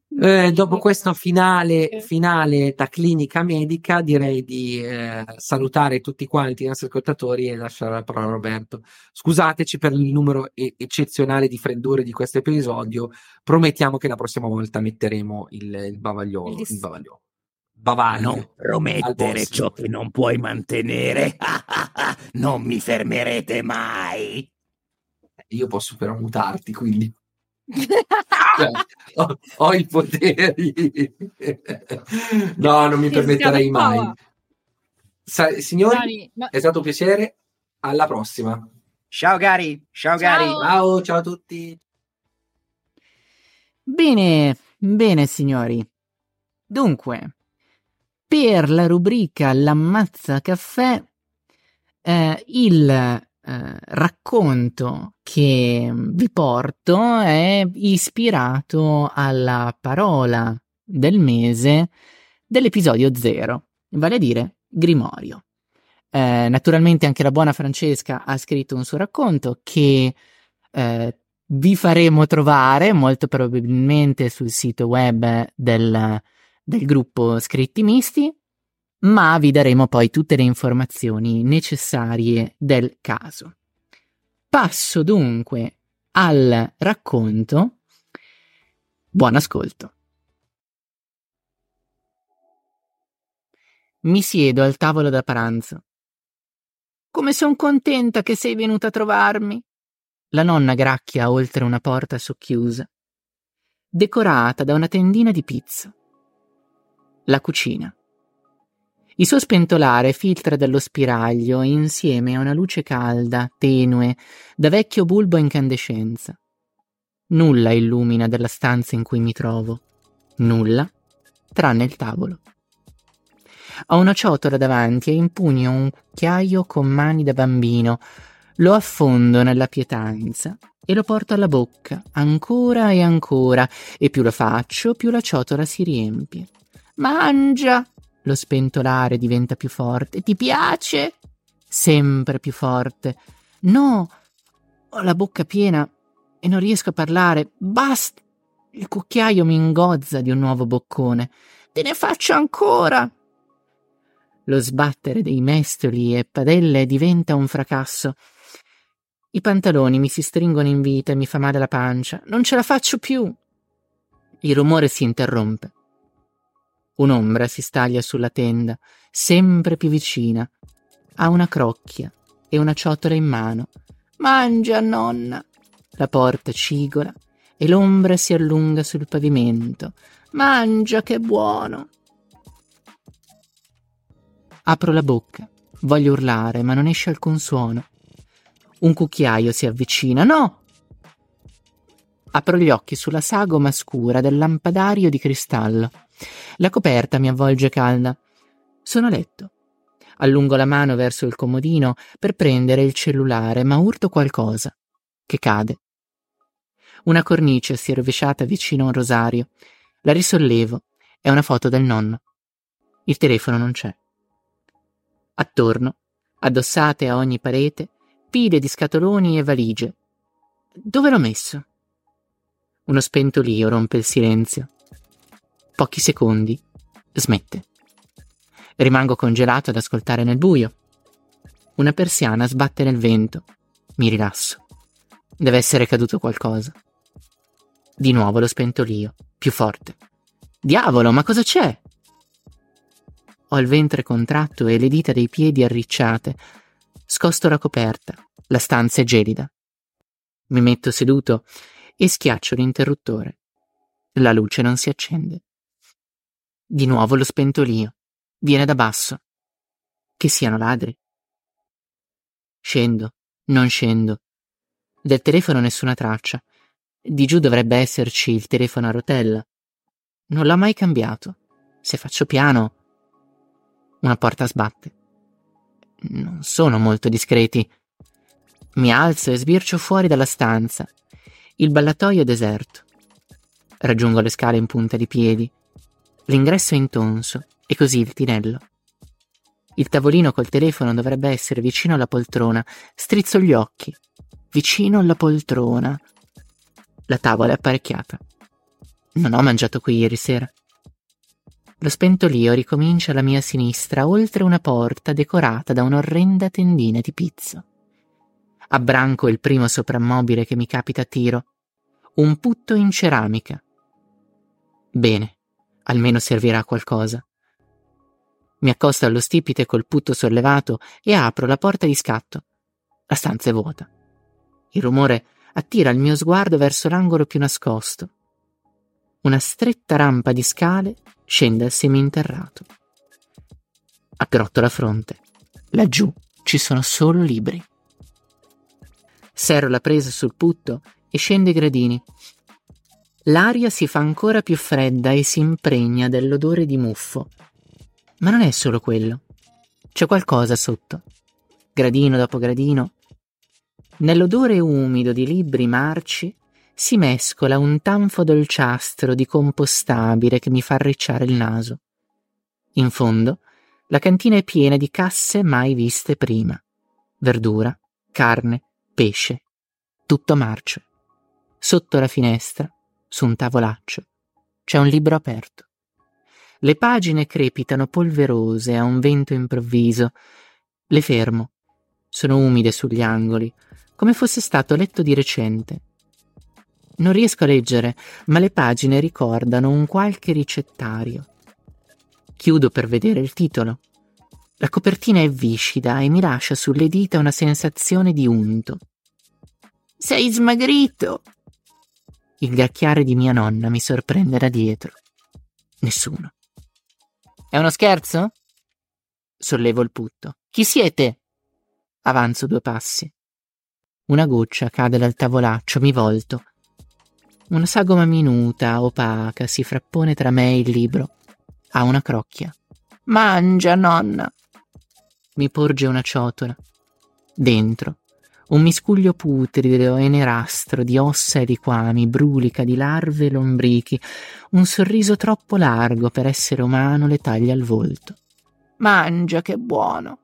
Eh, dopo questo finale, finale da clinica medica, direi di eh, salutare tutti quanti i nostri ascoltatori e lasciare la parola a Roberto. Scusateci per il numero e- eccezionale di freddure di questo episodio. Promettiamo che la prossima volta metteremo il, il bavagliolo. Il, il bavagliolo. Bavaglio. Non promettere ciò che non puoi mantenere. <laughs> non mi fermerete mai. Io posso però mutarti, quindi cioè, ho, ho, i poteri. no, non mi permetterei mai. Sa- signori, no. è stato un piacere. Alla prossima. Ciao Gary. Ciao, ciao. Gary. Ciao, ciao a tutti. Bene, bene signori. Dunque, per la rubrica L'ammazza caffè, eh, il eh, racconto che vi porto è ispirato alla parola del mese dell'episodio zero, vale a dire Grimorio. Eh, naturalmente anche la buona Francesca ha scritto un suo racconto che eh, vi faremo trovare molto probabilmente sul sito web del, del gruppo Scritti Misti ma vi daremo poi tutte le informazioni necessarie del caso. Passo dunque al racconto. Buon ascolto. Mi siedo al tavolo da pranzo. Come son contenta che sei venuta a trovarmi. La nonna gracchia oltre una porta socchiusa, decorata da una tendina di pizza. La cucina. Il suo spentolare filtra dallo spiraglio insieme a una luce calda, tenue, da vecchio bulbo a incandescenza. Nulla illumina della stanza in cui mi trovo. Nulla, tranne il tavolo. Ho una ciotola davanti e impugno un cucchiaio con mani da bambino. Lo affondo nella pietanza e lo porto alla bocca, ancora e ancora, e più lo faccio, più la ciotola si riempie. Mangia! Lo spentolare diventa più forte. Ti piace? Sempre più forte. No, ho la bocca piena e non riesco a parlare. Basta. Il cucchiaio mi ingozza di un nuovo boccone. Te ne faccio ancora. Lo sbattere dei mestoli e padelle diventa un fracasso. I pantaloni mi si stringono in vita e mi fa male la pancia. Non ce la faccio più. Il rumore si interrompe. Un'ombra si staglia sulla tenda, sempre più vicina. Ha una crocchia e una ciotola in mano. Mangia, nonna! La porta cigola e l'ombra si allunga sul pavimento, Mangia che buono. Apro la bocca, voglio urlare, ma non esce alcun suono. Un cucchiaio si avvicina. No! Apro gli occhi sulla sagoma scura del lampadario di cristallo. La coperta mi avvolge calda. Sono a letto. Allungo la mano verso il comodino per prendere il cellulare, ma urto qualcosa, che cade. Una cornice si è rovesciata vicino a un rosario. La risollevo. È una foto del nonno. Il telefono non c'è. Attorno, addossate a ogni parete, pile di scatoloni e valigie. Dove l'ho messo? Uno spentolio rompe il silenzio. Pochi secondi. Smette. Rimango congelato ad ascoltare nel buio. Una persiana sbatte nel vento. Mi rilasso. Deve essere caduto qualcosa. Di nuovo lo spentolio, più forte. Diavolo, ma cosa c'è? Ho il ventre contratto e le dita dei piedi arricciate. Scosto la coperta. La stanza è gelida. Mi metto seduto e schiaccio l'interruttore. La luce non si accende. Di nuovo lo spentolio. Viene da basso. Che siano ladri. Scendo, non scendo. Del telefono nessuna traccia. Di giù dovrebbe esserci il telefono a rotella. Non l'ha mai cambiato. Se faccio piano, una porta sbatte. Non sono molto discreti. Mi alzo e sbircio fuori dalla stanza. Il ballatoio è deserto. Raggiungo le scale in punta di piedi. L'ingresso è intonso e così il tinello. Il tavolino col telefono dovrebbe essere vicino alla poltrona. Strizzo gli occhi. Vicino alla poltrona. La tavola è apparecchiata. Non ho mangiato qui ieri sera. Lo spentolio ricomincia alla mia sinistra, oltre una porta decorata da un'orrenda tendina di pizzo. Abbranco il primo soprammobile che mi capita a tiro. Un putto in ceramica. Bene, almeno servirà a qualcosa. Mi accosto allo stipite col putto sollevato e apro la porta di scatto. La stanza è vuota. Il rumore attira il mio sguardo verso l'angolo più nascosto. Una stretta rampa di scale scende al seminterrato. Aggrotto la fronte. Laggiù ci sono solo libri. Serro la presa sul putto e scendo i gradini. L'aria si fa ancora più fredda e si impregna dell'odore di muffo. Ma non è solo quello. C'è qualcosa sotto. Gradino dopo gradino. Nell'odore umido di libri marci si mescola un tanfo dolciastro di compostabile che mi fa arricciare il naso. In fondo, la cantina è piena di casse mai viste prima. Verdura, carne, pesce, tutto marcio. Sotto la finestra, su un tavolaccio, c'è un libro aperto. Le pagine crepitano polverose a un vento improvviso. Le fermo. Sono umide sugli angoli, come fosse stato letto di recente. Non riesco a leggere, ma le pagine ricordano un qualche ricettario. Chiudo per vedere il titolo. La copertina è viscida e mi lascia sulle dita una sensazione di unto. Sei smagrito! Il gacchiare di mia nonna mi sorprende da dietro. Nessuno. È uno scherzo? Sollevo il putto. Chi siete? Avanzo due passi. Una goccia cade dal tavolaccio, mi volto. Una sagoma minuta, opaca, si frappone tra me e il libro. Ha una crocchia. Mangia, nonna. Mi porge una ciotola. Dentro, un miscuglio putrido e nerastro di ossa e liquami, brulica di larve e lombrichi. Un sorriso troppo largo per essere umano le taglia il volto. Mangia, che buono.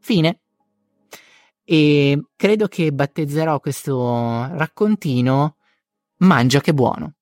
Fine e credo che battezzerò questo raccontino Mangia che buono.